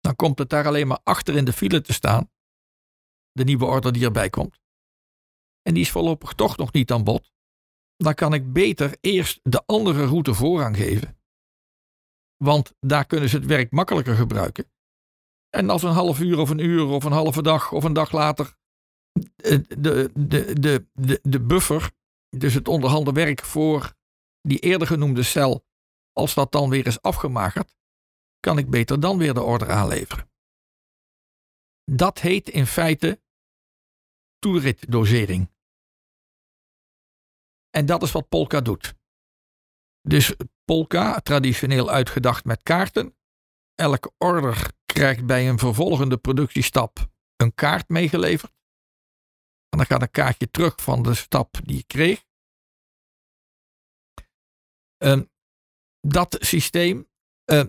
Dan komt het daar alleen maar achter in de file te staan. De nieuwe order die erbij komt. En die is voorlopig toch nog niet aan bod. Dan kan ik beter eerst de andere route voorrang geven. Want daar kunnen ze het werk makkelijker gebruiken. En als een half uur of een uur of een halve dag of een dag later de, de, de, de, de buffer, dus het onderhanden werk voor die eerder genoemde cel, als dat dan weer is afgemagerd, kan ik beter dan weer de order aanleveren. Dat heet in feite toeritdosering. En dat is wat Polka doet. Dus Polka, traditioneel uitgedacht met kaarten. Elke order krijgt bij een vervolgende productiestap een kaart meegeleverd. En dan gaat een kaartje terug van de stap die je kreeg. Dat systeem uh,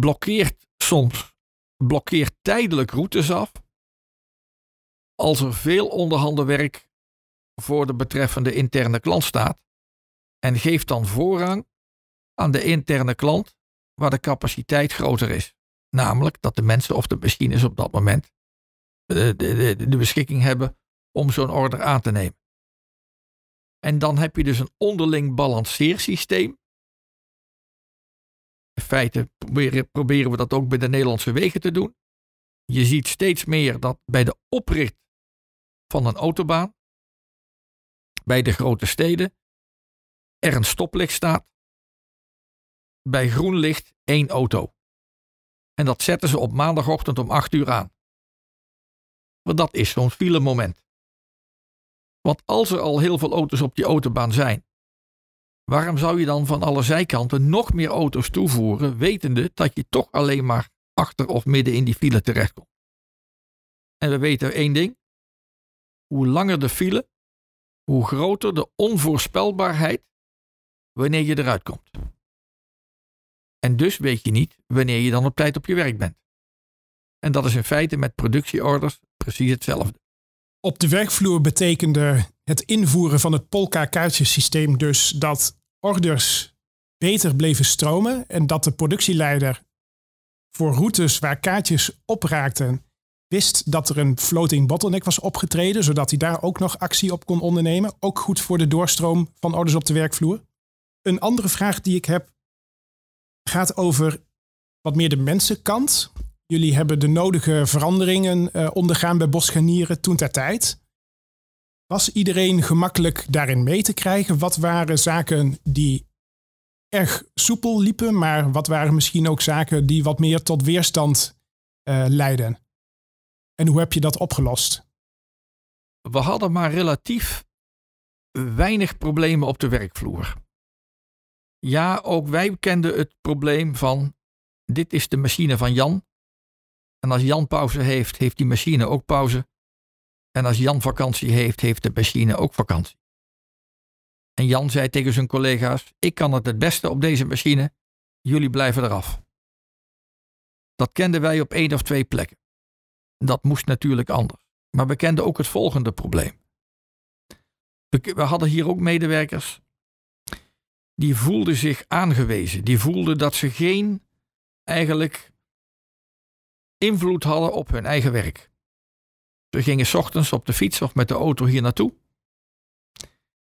blokkeert soms blokkeert tijdelijk routes af. Als er veel onderhandenwerk voor de betreffende interne klant staat. En geeft dan voorrang aan de interne klant waar de capaciteit groter is. Namelijk dat de mensen of de machines op dat moment de, de, beschikking hebben om zo'n order aan te nemen. En dan heb je dus een onderling balanceersysteem. In feite proberen, proberen we dat ook bij de Nederlandse wegen te doen. Je ziet steeds meer dat bij de oprit van een autobaan, bij de grote steden, er een stoplicht staat. Bij groen licht één auto. En dat zetten ze op maandagochtend om 8 uur aan. Want dat is zo'n file moment. Want als er al heel veel auto's op die autobaan zijn, waarom zou je dan van alle zijkanten nog meer auto's toevoeren, wetende dat je toch alleen maar achter of midden in die file terechtkomt? En we weten één ding: hoe langer de file, hoe groter de onvoorspelbaarheid wanneer je eruit komt. En dus weet je niet wanneer je dan op tijd op je werk bent. En dat is in feite met productieorders precies hetzelfde. Op de werkvloer betekende het invoeren van het Polka-kaartjesysteem dus dat orders beter bleven stromen en dat de productieleider voor routes waar kaartjes opraakten wist dat er een floating bottleneck was opgetreden, zodat hij daar ook nog actie op kon ondernemen. Ook goed voor de doorstroom van orders op de werkvloer. Een andere vraag die ik heb gaat over wat meer de mensenkant. Jullie hebben de nodige veranderingen uh, ondergaan bij bosganieren toen ter tijd. Was iedereen gemakkelijk daarin mee te krijgen? Wat waren zaken die erg soepel liepen, maar wat waren misschien ook zaken die wat meer tot weerstand uh, leidden? En hoe heb je dat opgelost? We hadden maar relatief weinig problemen op de werkvloer. Ja, ook wij kenden het probleem van dit is de machine van Jan en als Jan pauze heeft, heeft die machine ook pauze. En als Jan vakantie heeft, heeft de machine ook vakantie. En Jan zei tegen zijn collega's: Ik kan het het beste op deze machine, jullie blijven eraf. Dat kenden wij op één of twee plekken. Dat moest natuurlijk anders. Maar we kenden ook het volgende probleem. We hadden hier ook medewerkers die voelden zich aangewezen. Die voelden dat ze geen eigenlijk invloed hadden op hun eigen werk. Ze gingen s ochtends op de fiets of met de auto hier naartoe.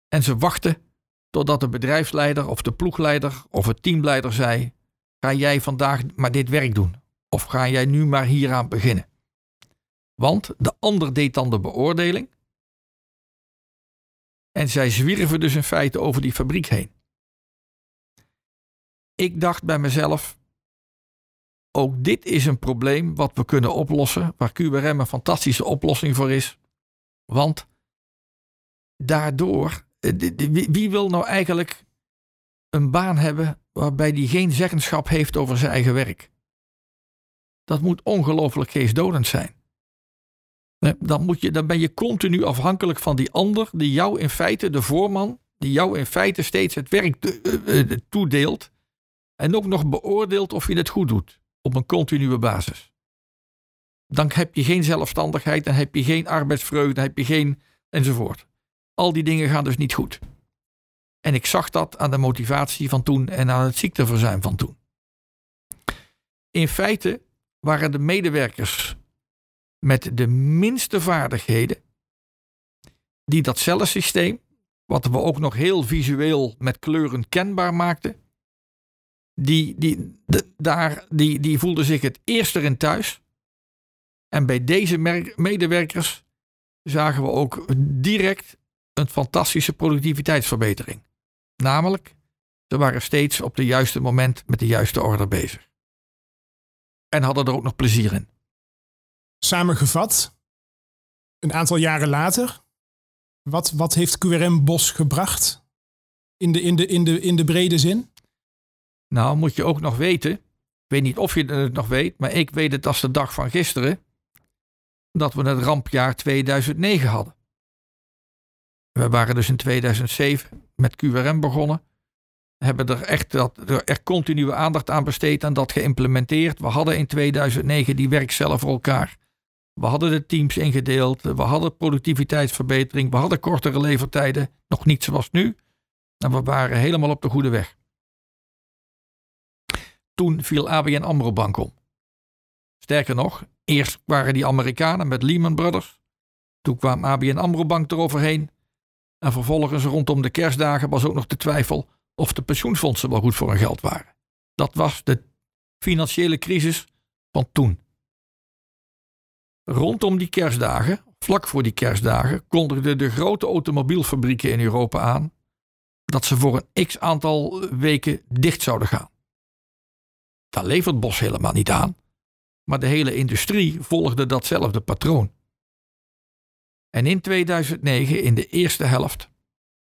En ze wachten totdat de bedrijfsleider of de ploegleider of het teamleider zei: Ga jij vandaag maar dit werk doen? Of ga jij nu maar hieraan beginnen? Want de ander deed dan de beoordeling. En zij zwierven dus in feite over die fabriek heen. Ik dacht bij mezelf: ook dit is een probleem wat we kunnen oplossen, waar QRM een fantastische oplossing voor is. Want daardoor, eh, wie wil nou eigenlijk een baan hebben waarbij die geen zeggenschap heeft over zijn eigen werk? Dat moet ongelooflijk geestdodend zijn. Dan, moet je, dan ben je continu afhankelijk van die ander die jou in feite, de voorman, die jou in feite steeds het werk eh, eh, toedeelt en ook nog beoordeelt of je het goed doet op een continue basis. Dan heb je geen zelfstandigheid, dan heb je geen arbeidsvreugde, dan heb je geen enzovoort. Al die dingen gaan dus niet goed. En ik zag dat aan de motivatie van toen en aan het ziekteverzuim van toen. in feite waren de medewerkers met de minste vaardigheden die dat cellensysteem, wat we ook nog heel visueel met kleuren kenbaar maakten, die, die, de, daar, die, die voelden zich het eerst erin thuis. En bij deze medewerkers zagen we ook direct een fantastische productiviteitsverbetering. Namelijk, ze waren steeds op het juiste moment met de juiste order bezig. En hadden er ook nog plezier in. Samengevat, een aantal jaren later, wat, wat heeft QRM Bos gebracht in de, in, de, in, de, in de brede zin? Nou, moet je ook nog weten, ik weet niet of je het nog weet, maar ik weet het als de dag van gisteren, dat we het rampjaar 2009 hadden. We waren dus in 2007 met QRM begonnen. Hebben er echt dat, er continue aandacht aan besteed en dat geïmplementeerd. We hadden in 2009 die werkcellen voor elkaar. We hadden de teams ingedeeld. We hadden productiviteitsverbetering. We hadden kortere levertijden. Nog niet zoals nu. En we waren helemaal op de goede weg. Toen viel ABN AMRO Bank om. Sterker nog, eerst waren die Amerikanen met Lehman Brothers. Toen kwam ABN AMRO Bank eroverheen. En vervolgens rondom de kerstdagen was ook nog de twijfel of de pensioenfondsen wel goed voor hun geld waren. Dat was de financiële crisis van toen. Rondom die kerstdagen, vlak voor die kerstdagen, kondigden de grote automobielfabrieken in Europa aan dat ze voor een x aantal weken dicht zouden gaan. Daar levert Bos helemaal niet aan, maar de hele industrie volgde datzelfde patroon. En in 2009, in de eerste helft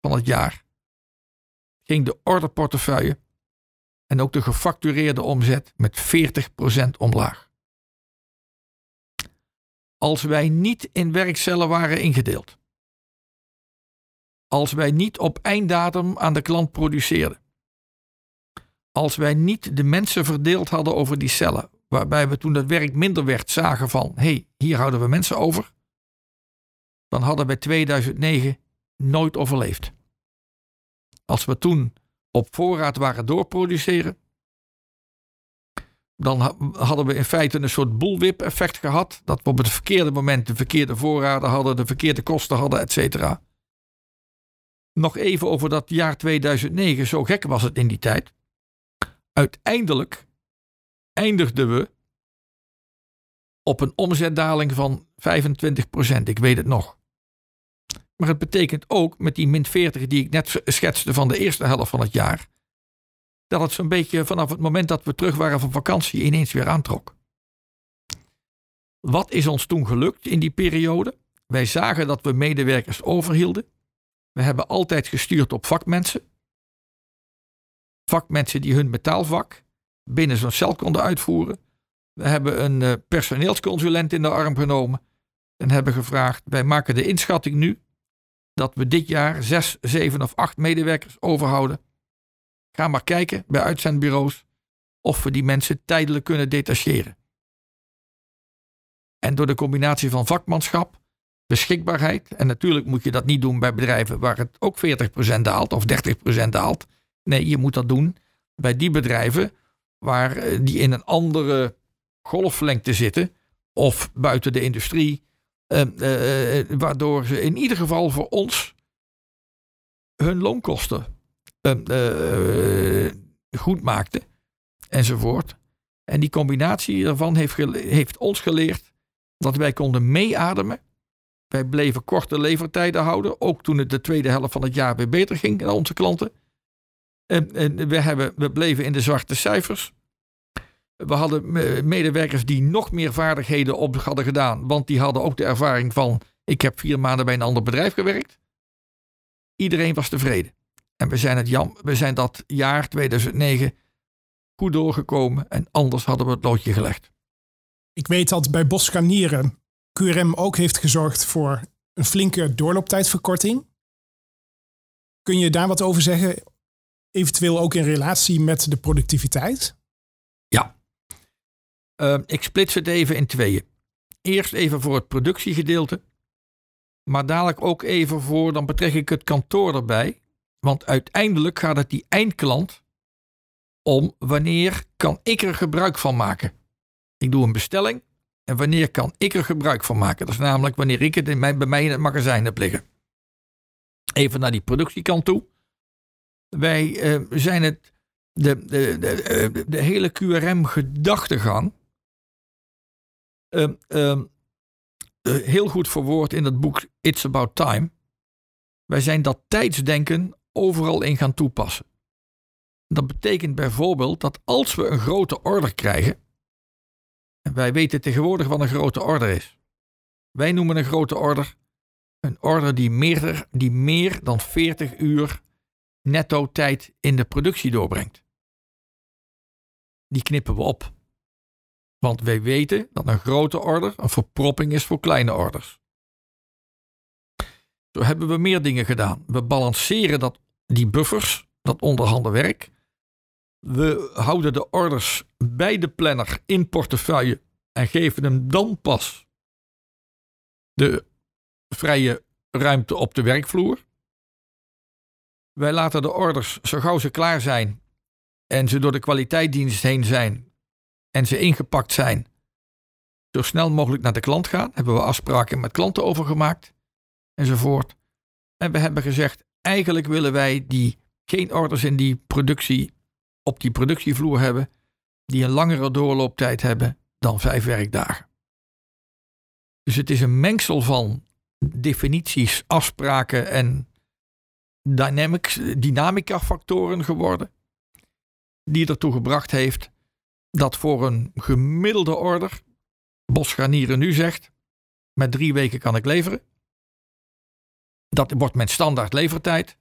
van het jaar, ging de orderportefeuille en ook de gefactureerde omzet met 40% omlaag. Als wij niet in werkcellen waren ingedeeld, als wij niet op einddatum aan de klant produceerden, als wij niet de mensen verdeeld hadden over die cellen, waarbij we toen het werk minder werd zagen van hé, hey, hier houden we mensen over, dan hadden we 2009 nooit overleefd. Als we toen op voorraad waren doorproduceren, dan hadden we in feite een soort bullwhip effect gehad. Dat we op het verkeerde moment de verkeerde voorraden hadden, de verkeerde kosten hadden, et cetera. Nog even over dat jaar 2009, zo gek was het in die tijd. Uiteindelijk eindigden we op een omzetdaling van 25%. Ik weet het nog. Maar het betekent ook met die min 40 die ik net schetste van de eerste helft van het jaar, dat het zo'n beetje vanaf het moment dat we terug waren van vakantie ineens weer aantrok. Wat is ons toen gelukt in die periode? Wij zagen dat we medewerkers overhielden. We hebben altijd gestuurd op vakmensen. Vakmensen die hun metaalvak binnen zo'n cel konden uitvoeren. We hebben een eh, personeelsconsulent in de arm genomen en hebben gevraagd: wij maken de inschatting nu dat we dit jaar zes, zeven of acht medewerkers overhouden. Ga maar kijken bij uitzendbureaus of we die mensen tijdelijk kunnen detacheren. En door de combinatie van vakmanschap, beschikbaarheid, en natuurlijk moet je dat niet doen bij bedrijven waar het ook 40% daalt of 30% daalt. Nee, je moet dat doen bij die bedrijven waar eh, die in een andere golflengte zitten of buiten de industrie Ehm, eh, eh, waardoor ze in ieder geval voor ons hun loonkosten ehm, eh, goed maakten enzovoort. En die combinatie daarvan heeft, heeft ons geleerd dat wij konden meeademen. Wij bleven korte levertijden houden, ook toen het de tweede helft van het jaar weer beter ging naar onze klanten. We, hebben, we bleven in de zwarte cijfers. We hadden medewerkers die nog meer vaardigheden op hadden gedaan, want die hadden ook de ervaring van: ik heb vier maanden bij een ander bedrijf gewerkt. Iedereen was tevreden. En we zijn, het jam, we zijn dat jaar 2009 goed doorgekomen en anders hadden we het loodje gelegd. Ik weet dat bij Boskanieren QRM ook heeft gezorgd voor een flinke doorlooptijdverkorting. Kun je daar wat over zeggen? Eventueel ook in relatie met de productiviteit? Ja, Ehm, ik splits het even in tweeën. Eerst even voor het productiegedeelte. Maar dadelijk ook even voor, dan betrek ik het kantoor erbij. Want uiteindelijk gaat het die eindklant om wanneer kan ik er gebruik van maken Ik doe een bestelling. En wanneer kan ik er gebruik van maken? Dat is namelijk wanneer ik het bij mij in het magazijn heb liggen. Even naar die productiekant toe. Wij eh, zijn het, de, de, de, eh, de hele QRM-gedachtegang ehm, ehm, eh, heel goed verwoord in het boek It's About Time. Wij zijn dat tijdsdenken overal in gaan toepassen. Dat betekent bijvoorbeeld dat als we een grote order krijgen, en wij weten tegenwoordig wat een grote order is. Wij noemen een grote order een order die meer, die meer dan 40 uur netto tijd in de productie doorbrengt. Die knippen we op. Want wij weten dat een grote order een verpropping is voor kleine orders. Zo hebben we meer dingen gedaan. We balanceren dat, die buffers, dat onderhande werk. We houden de orders bij de planner in portefeuille en geven hem dan pas de vrije ruimte op de werkvloer. Wij laten de orders zo gauw ze klaar zijn en ze door de kwaliteitsdienst heen zijn en ze ingepakt zijn, zo snel mogelijk naar de klant gaan. Hebben we afspraken met klanten over gemaakt enzovoort. En we hebben gezegd, eigenlijk willen wij die geen orders in die productie op die productievloer hebben, die een langere doorlooptijd hebben dan vijf werkdagen. Dus het is een mengsel van definities, afspraken en dynamics, dynamica factoren geworden. Die ertoe gebracht heeft dat voor een gemiddelde order Bos Garnieren nu zegt, met drie weken kan ik leveren. Dat wordt mijn standaard levertijd,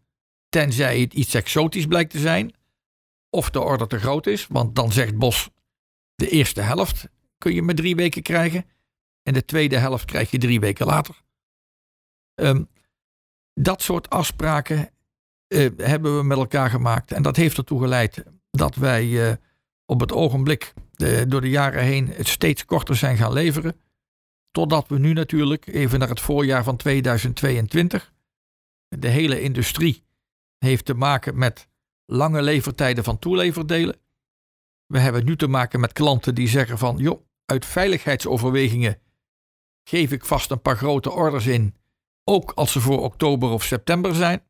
tenzij het iets exotisch blijkt te zijn. Of de order te groot is, want dan zegt Bos de eerste helft kun je met drie weken krijgen. En de tweede helft krijg je drie weken later. Um, dat soort afspraken uh, hebben we met elkaar gemaakt. En dat heeft ertoe geleid dat wij uh, op het ogenblik uh, door de jaren heen het steeds korter zijn gaan leveren. Totdat we nu natuurlijk, even naar het voorjaar van 2022, de hele industrie heeft te maken met lange levertijden van toeleverdelen. We hebben nu te maken met klanten die zeggen van, joh, uit veiligheidsoverwegingen geef ik vast een paar grote orders in ook als ze voor oktober of september zijn.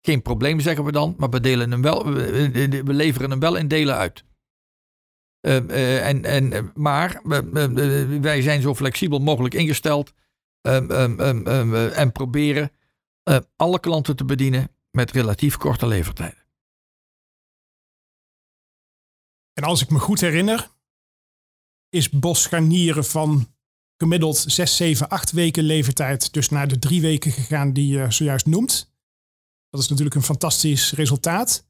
Geen probleem zeggen we dan, maar we, delen hem wel, we, leveren hem wel in delen uit. Uh, uh, en, en, maar wij zijn zo flexibel mogelijk ingesteld um, um, um, en proberen alle klanten te bedienen met relatief korte levertijden. En als ik me goed herinner, is Bos Garnieren van gemiddeld 6, 7, 8 weken levertijd dus naar de drie weken gegaan die je zojuist noemt. Dat is natuurlijk een fantastisch resultaat.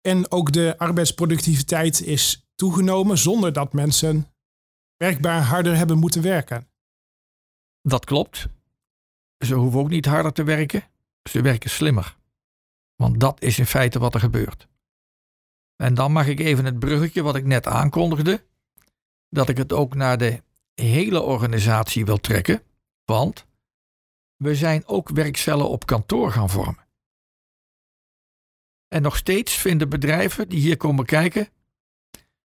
En ook de arbeidsproductiviteit is toegenomen zonder dat mensen werkbaar harder hebben moeten werken. Dat klopt. Ze hoeven ook niet harder te werken. Ze werken slimmer. Want dat is in feite wat er gebeurt. En dan mag ik even het bruggetje wat ik net aankondigde, dat ik het ook naar de hele organisatie wil trekken, want we zijn ook werkcellen op kantoor gaan vormen. En nog steeds vinden bedrijven die hier komen kijken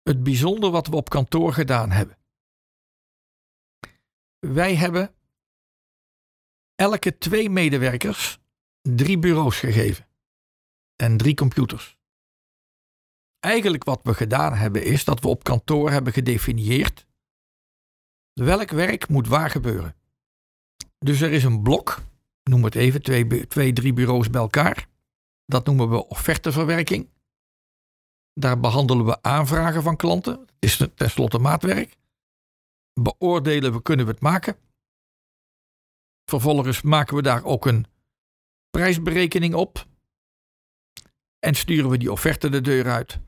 het bijzonder wat we op kantoor gedaan hebben. Wij hebben elke twee medewerkers drie bureaus gegeven en drie computers. Eigenlijk wat we gedaan hebben is dat we op kantoor hebben gedefinieerd welk werk moet waar gebeuren. Dus er is een blok, noem het even, twee, twee drie bureaus bij elkaar. Dat noemen we offerteverwerking. Daar behandelen we aanvragen van klanten. Dat is tenslotte maatwerk. Beoordelen we, kunnen we het maken. Vervolgens maken we daar ook een prijsberekening op. En sturen we die offerte de deur uit.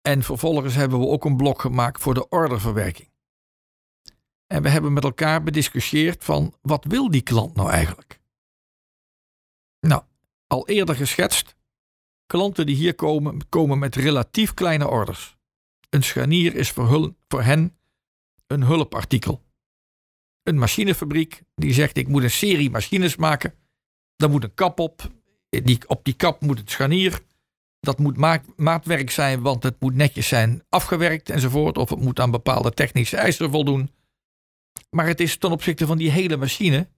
En vervolgens hebben we ook een blok gemaakt voor de orderverwerking. En we hebben met elkaar bediscussieerd van wat wil die klant nou eigenlijk? Nou, al eerder geschetst, klanten die hier komen, komen met relatief kleine orders. Een scharnier is voor, voor hen een hulpartikel. Een machinefabriek die zegt ik moet een serie machines maken. Daar moet een kap op. Die, op die kap moet het scharnier. Dat moet maatwerk zijn, want het moet netjes zijn afgewerkt enzovoort. Of het moet aan bepaalde technische eisen voldoen. Maar het is ten opzichte van die hele machine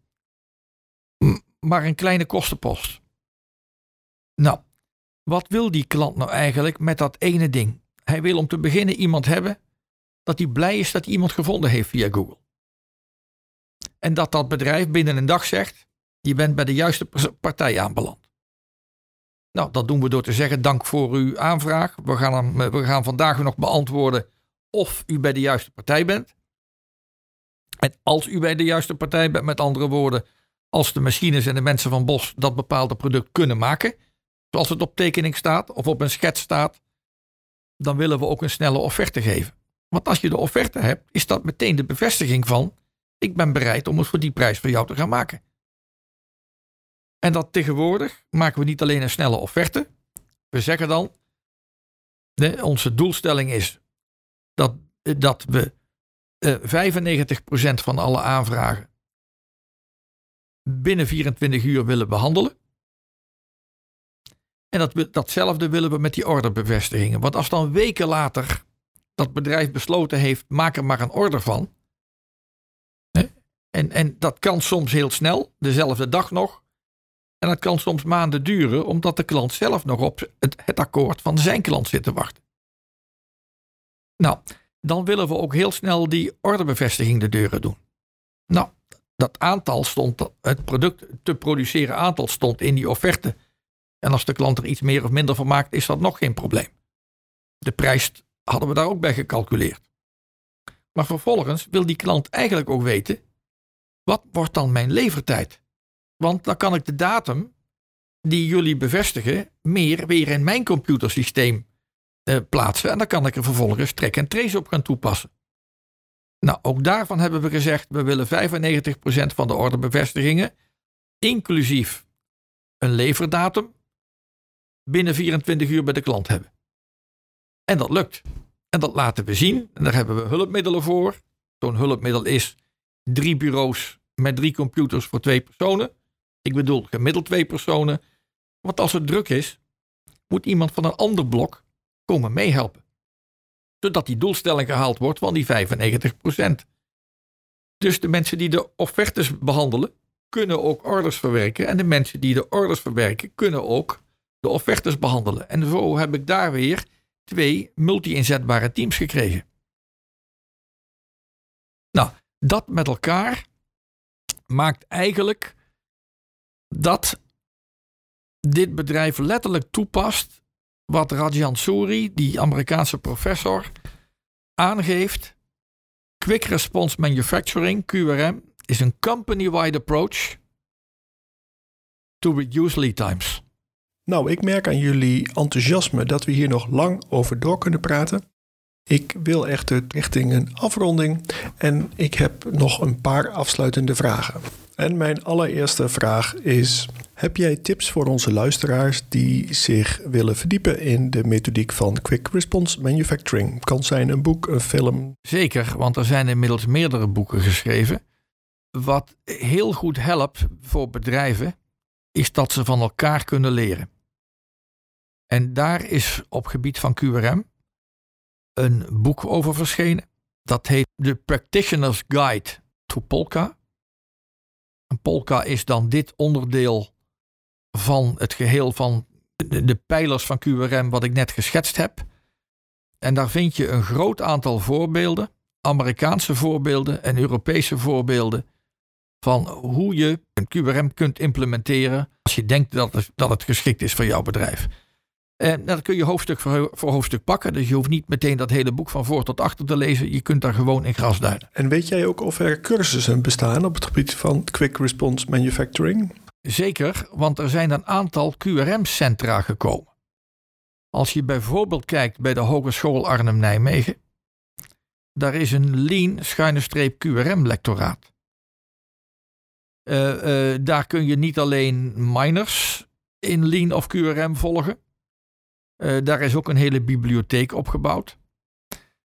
maar een kleine kostenpost. Nou, wat wil die klant nou eigenlijk met dat ene ding? Hij wil om te beginnen iemand hebben dat hij blij is dat hij iemand gevonden heeft via Google. En dat dat bedrijf binnen een dag zegt: je bent bij de juiste partij aanbeland. Nou, dat doen we door te zeggen: dank voor uw aanvraag. We gaan, hem, we gaan vandaag nog beantwoorden of u bij de juiste partij bent. En als u bij de juiste partij bent, met andere woorden, als de machines en de mensen van Bos dat bepaalde product kunnen maken, zoals het op tekening staat of op een schets staat, dan willen we ook een snelle offerte geven. Want als je de offerte hebt, is dat meteen de bevestiging van: ik ben bereid om het voor die prijs voor jou te gaan maken. En dat tegenwoordig maken we niet alleen een snelle offerte. We zeggen dan: onze doelstelling is dat, dat we eh, 95% van alle aanvragen binnen 24 uur willen behandelen. En dat, datzelfde willen we met die orderbevestigingen. Want als dan weken later dat bedrijf besloten heeft, maak er maar een order van. En, en dat kan soms heel snel, dezelfde dag nog. En dat kan soms maanden duren, omdat de klant zelf nog op het, het akkoord van zijn klant zit te wachten. Nou, dan willen we ook heel snel die orderbevestiging de deuren doen. Nou, dat aantal stond, het product te produceren aantal stond in die offerte. En als de klant er iets meer of minder van maakt, is dat nog geen probleem. De prijs hadden we daar ook bij gecalculeerd. Maar vervolgens wil die klant eigenlijk ook weten, wat wordt dan mijn levertijd? Want dan kan ik de datum die jullie bevestigen meer weer in mijn computersysteem eh, plaatsen. En dan kan ik er vervolgens track en trace op gaan toepassen. Nou, ook daarvan hebben we gezegd, we willen 95% van de orderbevestigingen, inclusief een leverdatum, binnen 24 uur bij de klant hebben. En dat lukt. En dat laten we zien. En daar hebben we hulpmiddelen voor. Zo'n hulpmiddel is drie bureaus met drie computers voor twee personen. Ik bedoel gemiddeld twee personen. Want als het druk is, moet iemand van een ander blok komen meehelpen zodat die doelstelling gehaald wordt van die 95%. Dus de mensen die de offertes behandelen, kunnen ook orders verwerken. En de mensen die de orders verwerken, kunnen ook de offertes behandelen. En zo heb ik daar weer twee multi-inzetbare teams gekregen. Nou, dat met elkaar maakt eigenlijk dat dit bedrijf letterlijk toepast wat Rajan Suri, die Amerikaanse professor, aangeeft. Quick Response Manufacturing, QRM, is een company-wide approach to reduce lead times. Nou, ik merk aan jullie enthousiasme dat we hier nog lang over door kunnen praten. Ik wil echter richting een afronding en ik heb nog een paar afsluitende vragen. En mijn allereerste vraag is: heb jij tips voor onze luisteraars die zich willen verdiepen in de methodiek van Quick Response Manufacturing? Kan zijn een boek, een film? Zeker, want er zijn inmiddels meerdere boeken geschreven. Wat heel goed helpt voor bedrijven, is dat ze van elkaar kunnen leren. En daar is op gebied van QRM een boek over verschenen. Dat heet The Practitioner's Guide to Polka. Polka is dan dit onderdeel van het geheel van de, pijlers van QRM wat ik net geschetst heb. En daar vind je een groot aantal voorbeelden, Amerikaanse voorbeelden en Europese voorbeelden, van hoe je een QRM kunt implementeren als je denkt dat het, dat het geschikt is voor jouw bedrijf. Dat kun je hoofdstuk voor, hoofdstuk pakken. Dus je hoeft niet meteen dat hele boek van voor tot achter te lezen. Je kunt daar gewoon in gras duiden. En weet jij ook of er cursussen bestaan op het gebied van Quick Response Manufacturing? Zeker, want er zijn een aantal QRM-centra gekomen. Als je bijvoorbeeld kijkt bij de Hogeschool Arnhem-Nijmegen, daar is een Lean schuine streep QRM-lectoraat. Uh, uh, daar kun je niet alleen minors in Lean of QRM volgen. Uh, daar is ook een hele bibliotheek opgebouwd.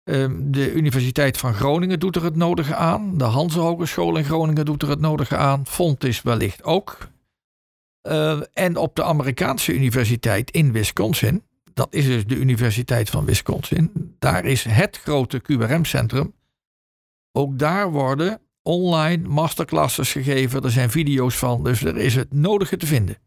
Ehm, de Universiteit van Groningen doet er het nodige aan. De Hanse Hogeschool in Groningen doet er het nodige aan. Fontis wellicht ook. Uh, en op de Amerikaanse universiteit in Wisconsin, dat is dus de Universiteit van Wisconsin. Daar is het grote QRM-centrum. Ook daar worden online masterclasses gegeven. Er zijn video's van, dus er is het nodige te vinden.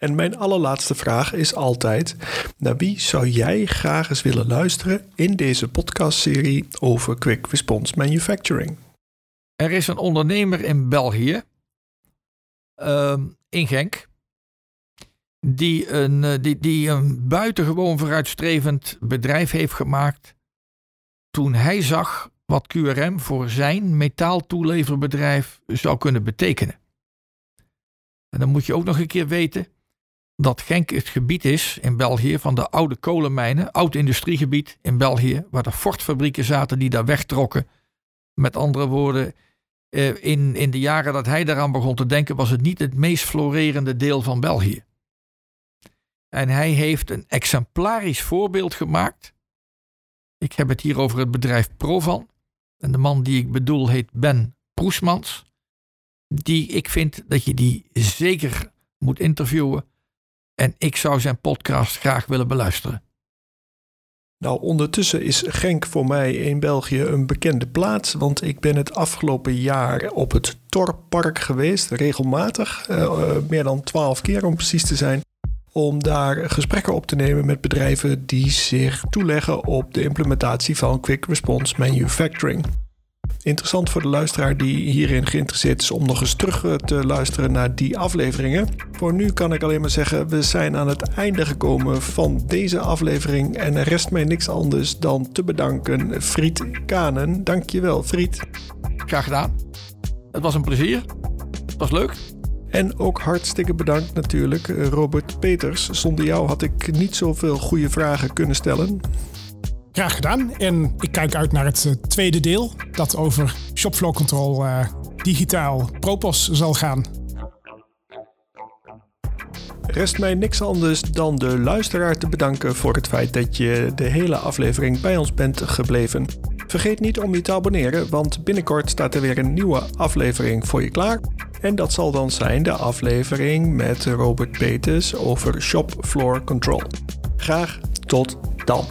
En mijn allerlaatste vraag is altijd: naar wie zou jij graag eens willen luisteren in deze podcastserie over Quick Response Manufacturing? Er is een ondernemer in België, ehm, in Genk, die een, eh, die, die een buitengewoon vooruitstrevend bedrijf heeft gemaakt toen hij zag wat QRM voor zijn metaaltoeleverbedrijf zou kunnen betekenen. En dan moet je ook nog een keer weten dat Genk het gebied is in België van de oude kolenmijnen, oud industriegebied in België, waar de Ford-fabrieken zaten die daar wegtrokken. Met andere woorden, eh, in, in de jaren dat hij daaraan begon te denken, was het niet het meest florerende deel van België. En hij heeft een exemplarisch voorbeeld gemaakt. Ik heb het hier over het bedrijf Provan. En de man die ik bedoel heet Ben Proesmans. Die ik vind dat je die zeker moet interviewen. En ik zou zijn podcast graag willen beluisteren. Nou, ondertussen is Genk voor mij in België een bekende plaats. Want ik ben het afgelopen jaar op het Torpark geweest, regelmatig. Uh, meer dan twaalf keer om precies te zijn om daar gesprekken op te nemen met bedrijven die zich toeleggen op de implementatie van Quick Response Manufacturing. Interessant voor de luisteraar die hierin geïnteresseerd is om nog eens terug eh, te luisteren naar die afleveringen. Voor nu kan ik alleen maar zeggen, we zijn aan het einde gekomen van deze aflevering en er rest mij niks anders dan te bedanken Friet Kanen. Dankjewel Friet. Graag gedaan. Het was een plezier. Het was leuk. En ook hartstikke bedankt natuurlijk eh, Robert Peters. Zonder jou had ik niet zoveel goede vragen kunnen stellen. Graag gedaan. En ik kijk uit naar het eh, tweede deel. Dat over Shopflow Control uh, digitaal Propos zal gaan. Rest mij niks anders dan de luisteraar te bedanken voor het feit dat je de hele aflevering bij ons bent gebleven. Vergeet niet om je te abonneren, want binnenkort staat er weer een nieuwe aflevering voor je klaar. En dat zal dan zijn de aflevering met Robert Peters over Shop Floor Control. Graag tot dan.